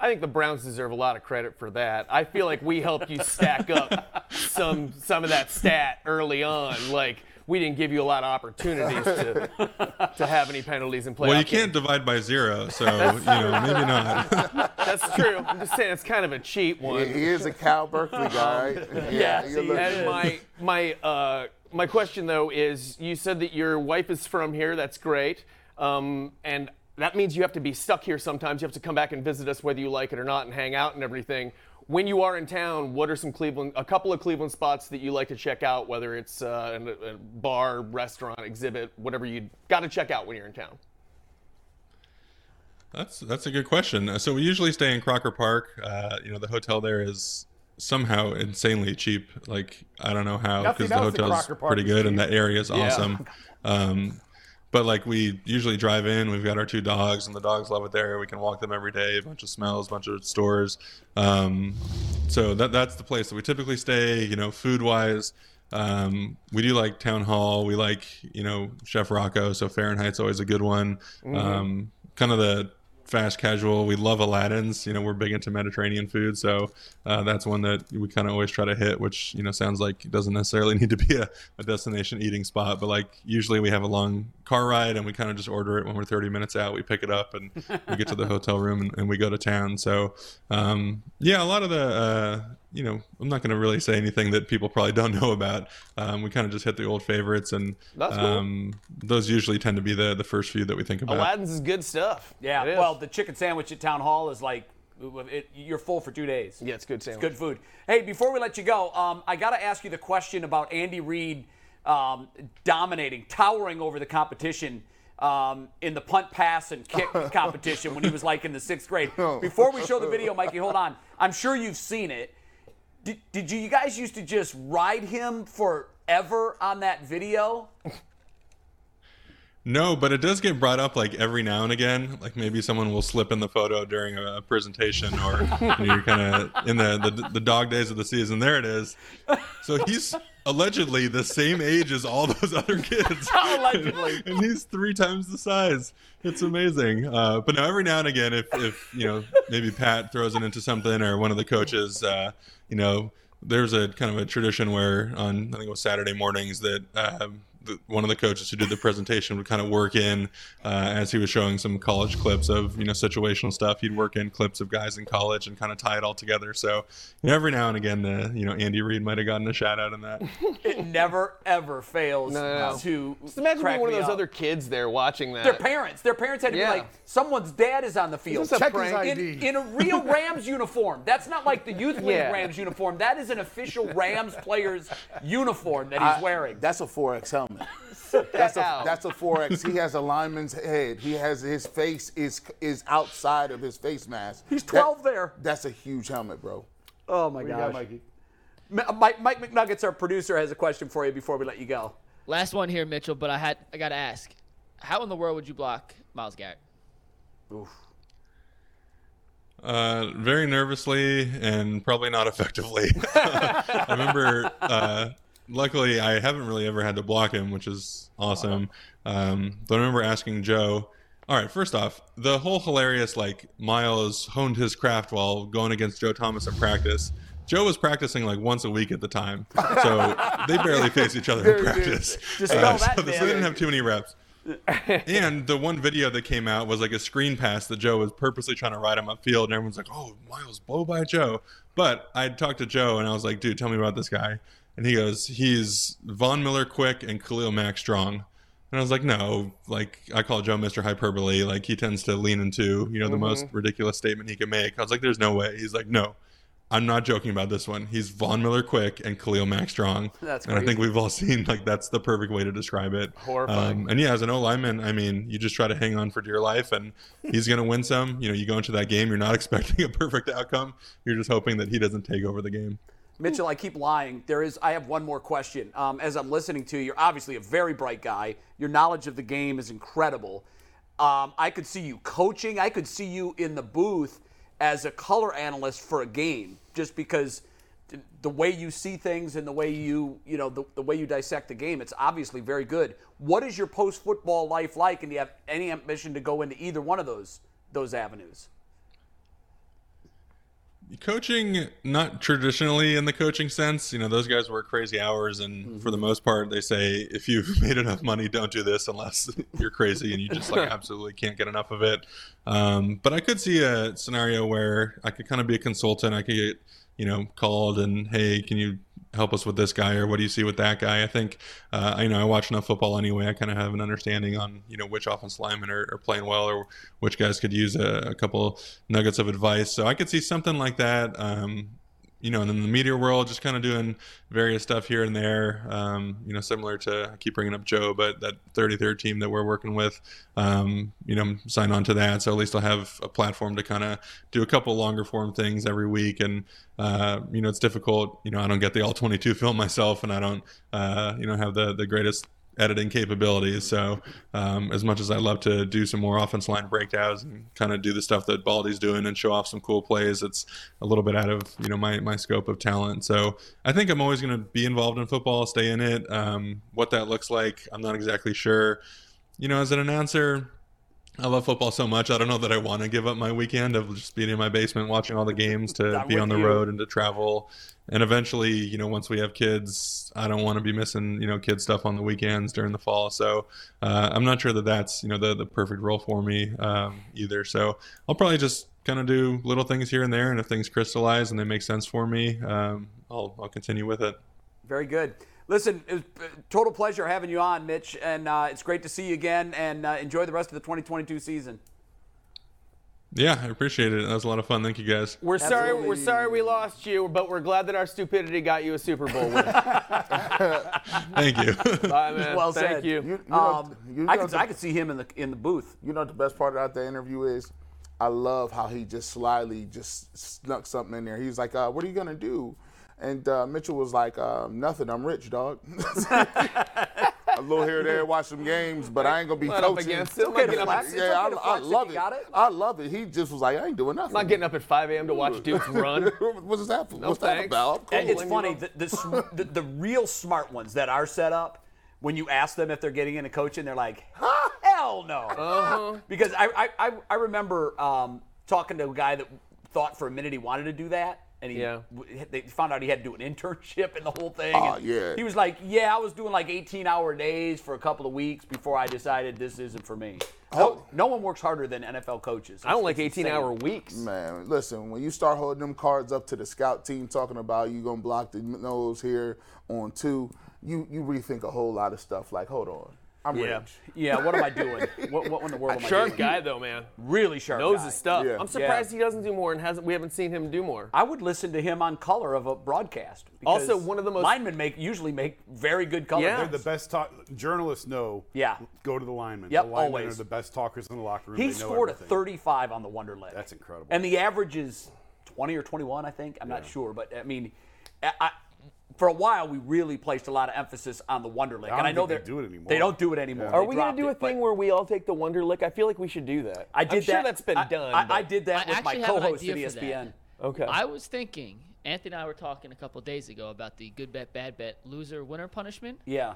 I think the Browns deserve a lot of credit for that. I feel like we helped you stack up some some of that stat early on. Like we didn't give you a lot of opportunities to to have any penalties in play. Well, you can't divide by zero, so you know maybe not. That's true. I'm just saying it's kind of a cheat one. He is a Cal Berkeley guy, right? Yeah, you're see, And my my uh, my question though is, you said that your wife is from here. That's great, um, and that means you have to be stuck here sometimes. You have to come back and visit us whether you like it or not, and hang out and everything. When you are in town, what are some Cleveland, a couple of Cleveland spots that you like to check out? Whether it's uh, a, a bar, restaurant, exhibit, whatever you got to check out when you're in town. That's that's a good question. Uh, So we usually stay in Crocker Park. Uh, you know, the hotel there is somehow insanely cheap. Like I don't know how because the hotel's pretty good and that area is awesome. Um, but like we usually drive in. We've got our two dogs, and the dogs love it there. We can walk them every day. A bunch of smells, a bunch of stores. Um, so that that's the place that we typically stay. You know, food wise. Um, we do like Town Hall. We like, you know, Chef Rocco. So Fahrenheit's always a good one. Um, kind of the fast casual. We love Aladdin's. You know, we're big into Mediterranean food, so uh, that's one that we kind of always try to hit. Which you know sounds like it doesn't necessarily need to be a, a destination eating spot, but like usually we have a long car ride and we kind of just order it when we're 30 minutes out. We pick it up and we get to the hotel room and, and we go to town. So um, yeah, a lot of the. Uh, you know, I'm not going to really say anything that people probably don't know about. Um, we kind of just hit the old favorites, and That's cool. um, those usually tend to be the the first few that we think about. Aladdin's is good stuff. Yeah, well, the chicken sandwich at Town Hall is like, it, you're full for two days. yeah, it's good sandwich. It's good food. Hey, before we let you go, um, I got to ask you the question about Andy Reid um, dominating, towering over the competition um, in the punt, pass, and kick competition when he was like in the sixth grade. Before we show the video, Mikey, hold on. I'm sure you've seen it. Did, did you, you guys used to just ride him forever on that video? No, but it does get brought up like every now and again. Like maybe someone will slip in the photo during a presentation, or you know, you're kind of in the, the the dog days of the season. There it is. So he's allegedly the same age as all those other kids. Allegedly. and he's three times the size. It's amazing. Uh, but now every now and again, if if you know maybe Pat throws it into something, or one of the coaches, uh, you know, there's a kind of a tradition where on I think it was Saturday mornings that um, the, one of the coaches who did the presentation would kind of work in uh, as he was showing some college clips of you know situational stuff. He'd work in clips of guys in college and kind of tie it all together. So you know, every now and again, the you know Andy Reid might have gotten a shout out in that. It never, ever fails No, no, no. to Just imagine crack being one of those up. other kids there watching that. Their parents. Their parents had to Yeah. be like, someone's dad is on the field. this a Check his? ID. in, in a real Rams uniform. That's not like the youth league Yeah. Rams uniform. That is an official Rams player's uniform that he's I- wearing. That's a 4X helmet. That's a Ow. that's a 4X. He has a lineman's head. He has his face is is outside of his face mask. He's That- 12 there. That's a huge helmet, bro. oh my What do got, Mikey? Ma- Mike, Mike McNuggets, our producer, has a question for you before we let you go. Last one here, Mitchell. But I had I gotta ask, how in the world would you block Myles Garrett? Uh, very nervously and probably not effectively. I remember, uh, luckily, I haven't really ever had to block him, which is awesome. Um, but I remember asking Joe, all right, first off, the whole hilarious, like, Myles honed his craft while going against Joe Thomas in practice. Joe was practicing like once a week at the time. So they barely face each other in practice. Just so, so they didn't have too many reps and the one video that came out was like a screen pass that Joe was purposely trying to ride him upfield, and everyone's like, "Oh, Myles, blow by Joe." But I talked to Joe, and I was like, "Dude, tell me about this guy." And he goes, "He's Von Miller quick and Khalil Mack strong." And I was like, "No, like I call Joe Mr. Hyperbole. Like he tends to lean into you know the most ridiculous statement he can make." I was like, "There's no way." He's like, "No." I'm not joking about this one. He's Von Miller quick and Khalil Mack strong. That's and I think we've all seen like that's the perfect way to describe it. Horrifying. Um, and yeah, as an O lineman, I mean, you just try to hang on for dear life, and he's going to win some. You know, you go into that game, you're not expecting a perfect outcome. You're just hoping that he doesn't take over the game. Mitchell, I keep lying. There is. I have one more question. Um, as I'm listening to you, you're obviously a very bright guy. Your knowledge of the game is incredible. Um, I could see you coaching. I could see you in the booth as a color analyst for a game, just because the way you see things and the way you, you know, the, the way you dissect the game. It's obviously very good. What is your post football life like, and do you have any ambition to go into either one of those those avenues? Coaching not traditionally in the coaching sense. You know those guys work crazy hours and mm-hmm. for the most part they say if you've made enough money don't do this unless you're crazy and you just like absolutely can't get enough of it. Um, but i could see a scenario where i could kind of be a consultant. I could get you know called and hey can you help us with this guy or what do you see with that guy? I think uh, you know I watch enough football anyway. I kind of have an understanding on you know which offense linemen are, are playing well or which guys could use a, a, couple nuggets of advice. So I could see something like that. Um, you know, and in the media world, just kind of doing various stuff here and there. Um, you know, similar to I keep bringing up Joe, but that 33rd team that we're working with, um, you know, sign on to that. So at least I'll have a platform to kind of do a couple longer form things every week. And uh, you know, it's difficult. You know, I don't get the all 22 film myself, and I don't, uh, you know, have the the greatest editing capabilities. So um, as much as I'd love to do some more offense line breakdowns and kind of do the stuff that Baldy's doing and show off some cool plays, it's a little bit out of you know my my scope of talent. So I think I'm always going to be involved in football, stay in it. Um, what that looks like, I'm not exactly sure. You know, as an announcer. I love football so much. I don't know that I want to give up my weekend of just being in my basement watching all the games to be on the you. road and to travel and eventually, you know, once we have kids, I don't want to be missing, you know, kid stuff on the weekends during the fall. So uh, I'm not sure that that's, you know, the the perfect role for me um, either. So I'll probably just kind of do little things here and there, and if things crystallize and they make sense for me, um, I'll I'll continue with it. Very good. Listen, it was total pleasure having you on, Mitch, and uh, it's great to see you again. And uh, enjoy the rest of the 2022 season. Yeah, I appreciate it. That was a lot of fun. Thank you, guys. We're Absolutely. sorry. We're sorry we lost you, but we're glad that our stupidity got you a Super Bowl win. Thank you. Bye, man. Well Thank said. you. you, you know, um, you know I could the, I could see him in the in the booth. You know what the best part about the interview is? I love how he just slyly just snuck something in there. He was like, uh, "What are you gonna do?" And uh, Mitchell was like, uh, "Nothing. I'm rich, dog." a little here and there, watch some games, but I ain't gonna be Not coaching. Up against it. Okay, yeah, I, yeah, I, I love it. it. I love it. He just was like, I ain't doing nothing. I'm not getting up at 5 a.m. to watch dudes run. What's that? No What's thanks. that about? Cool. It's funny. The, the, the, the real smart ones that are set up when you ask them if they're getting into coaching, they're like, hell no. Uh-huh. because I, I, I remember um, talking to a guy that thought for a minute he wanted to do that and he yeah. they found out he had to do an internship and the whole thing. Oh, yeah. He was like, "Yeah, I was doing like 18-hour days for a couple of weeks before I decided this isn't for me." No, oh. no one works harder than NFL coaches. It's, I don't like 18-hour weeks. Man, listen, when you start holding them cards up to the scout team talking about you gonna block the nose here on two, you you rethink a whole lot of stuff. Like, hold on. I'm yeah. rich. Yeah, what am I doing? what, what in the world am I doing? sharp guy though, man. Really sharp Knows guy. his stuff. Yeah. I'm surprised he doesn't do more and hasn't. We haven't seen him do more. I would listen to him on color of a broadcast. Also, one of the most- linemen make usually make very good color. Yeah. They're the best talk. Journalists know. Yeah. Go to the linemen. Yep, the linemen always. are the best talkers in the locker room. He They scored everything. a 35 on the Wonderlic. That's incredible. And the average is 20 or 21, I think. I'm not sure, but I mean, I, I, for a while we really placed a lot of emphasis on the Wonderlic, I and I don't know they they're- do it anymore. They don't do it anymore. Yeah. They Are we gonna do a it, thing where we all take the Wonderlic? I feel like we should do that. I did I'm sure that. that's been I, done. I, I did that I with my actually have an co-host at idea for. ESPN. Okay. I was thinking, Anthony and I were talking a couple days ago about the good bet, bad bet, loser, winner punishment. Yeah.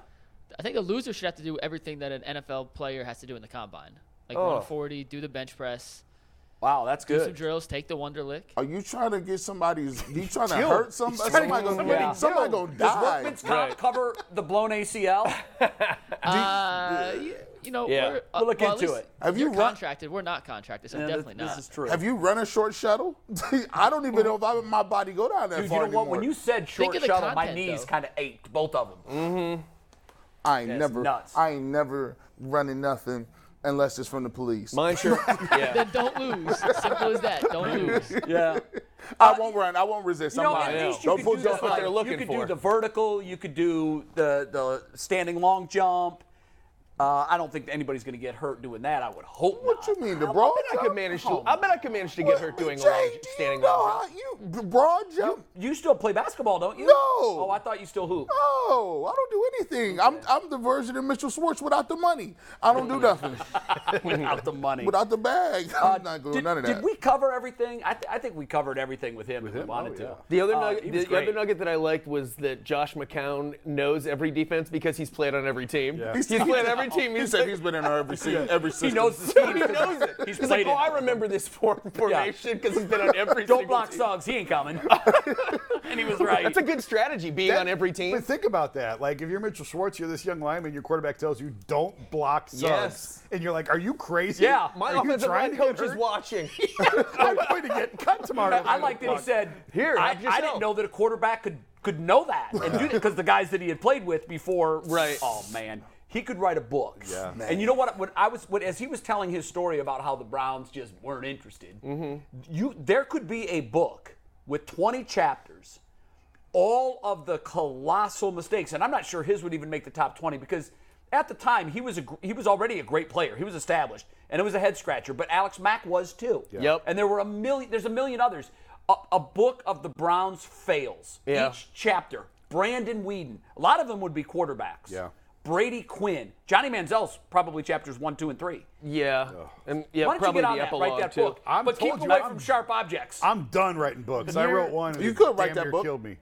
I think a loser should have to do everything that an NFL player has to do in the combine, like Oh. run a 40, do the bench press, Wow, that's do some good. drills, take the Wonderlic. Are you trying to get somebody's? Are you trying to Killed. hurt somebody? Trying Somebody gonna, somebody somebody gonna Does die. workman's comp Right. cover the blown ACL? Uh, you know, Yeah. we're, uh, We'll look well, into it. Have you're run- contracted? We're not contracted, so Yeah, definitely this, not. This is true. Have you run a short shuttle? I don't even know if I, my body go down that Dude, you far know what? When you said short of the shuttle, my knees kind of ached, both of them. Mm-hmm. I ain't That's never, nuts. I ain't never running nothing unless it's from the police. Mine sure. yeah. Then don't lose. Simple as that. Don't lose. Yeah. I won't run. I won't resist. You know, I'm at lying. least you Don't could put do don't the, what they're like, looking you could for. do the vertical. You could do the the standing long jump. Uh, I don't think anybody's going to get hurt doing that. I would hope What not. you mean, the I broad bet I could manage to. I bet I could manage to get hurt doing a Jay, long do standing you know long how you the broad jump? You still play basketball, don't you? No. Oh, I thought you still hoop. No, I don't do anything. I'm I'm the version of Mitchell Schwartz without the money. I don't do nothing Without the money. without the bag. Uh, I'm not doing did, none of that. Did we cover everything? I, th- I think we covered everything with him if we him? wanted Oh, to. The other, Uh, nugget, the was other nugget that I liked was that Josh McCown knows every defense because he's played on every team. Yeah. He's played every every team. He He's said he's been in our every season, every season. He knows the scheme. he knows it. He's He's, played like, oh, it. I remember this formation because he's been on every. Team. Don't single block team. Suggs. He ain't coming. and he was right. That's a good strategy, being That- on every team. But think about that. Like, if you're Mitchell Schwartz, you're this young lineman, your quarterback tells you, don't block Suggs. Yes. And you're like, are you crazy? Yeah. My Are offensive line coach is watching. I'm going to get cut tomorrow. I like that he said, Here, I. I didn't know that a quarterback could could know that and do that because the guys that he had played with before. Right. Oh man, he could write a book. Yeah. And you know what? When I was, when, as he was telling his story about how the Browns just weren't interested, Mm-hmm. you there could be a book with 20 chapters, all of the colossal mistakes, and I'm not sure his would even make the top 20 because. At the time, he was a, he was already a great player. He was established, and it was a head scratcher. But Alex Mack was too. Yep. And there were a million. There's a million others. A, a book of the Browns fails. Yeah. Each chapter. Brandon Weeden. A lot of them would be quarterbacks. Yeah. Brady Quinn. Johnny Manziel's probably chapters one, two, and three. yeah, and yeah, Why don't probably you get on the that? epilogue Write that too. book. I'm but keep you, away I'm- from sharp objects. I'm done writing books. I wrote one. You could write damn that near book. Killed me.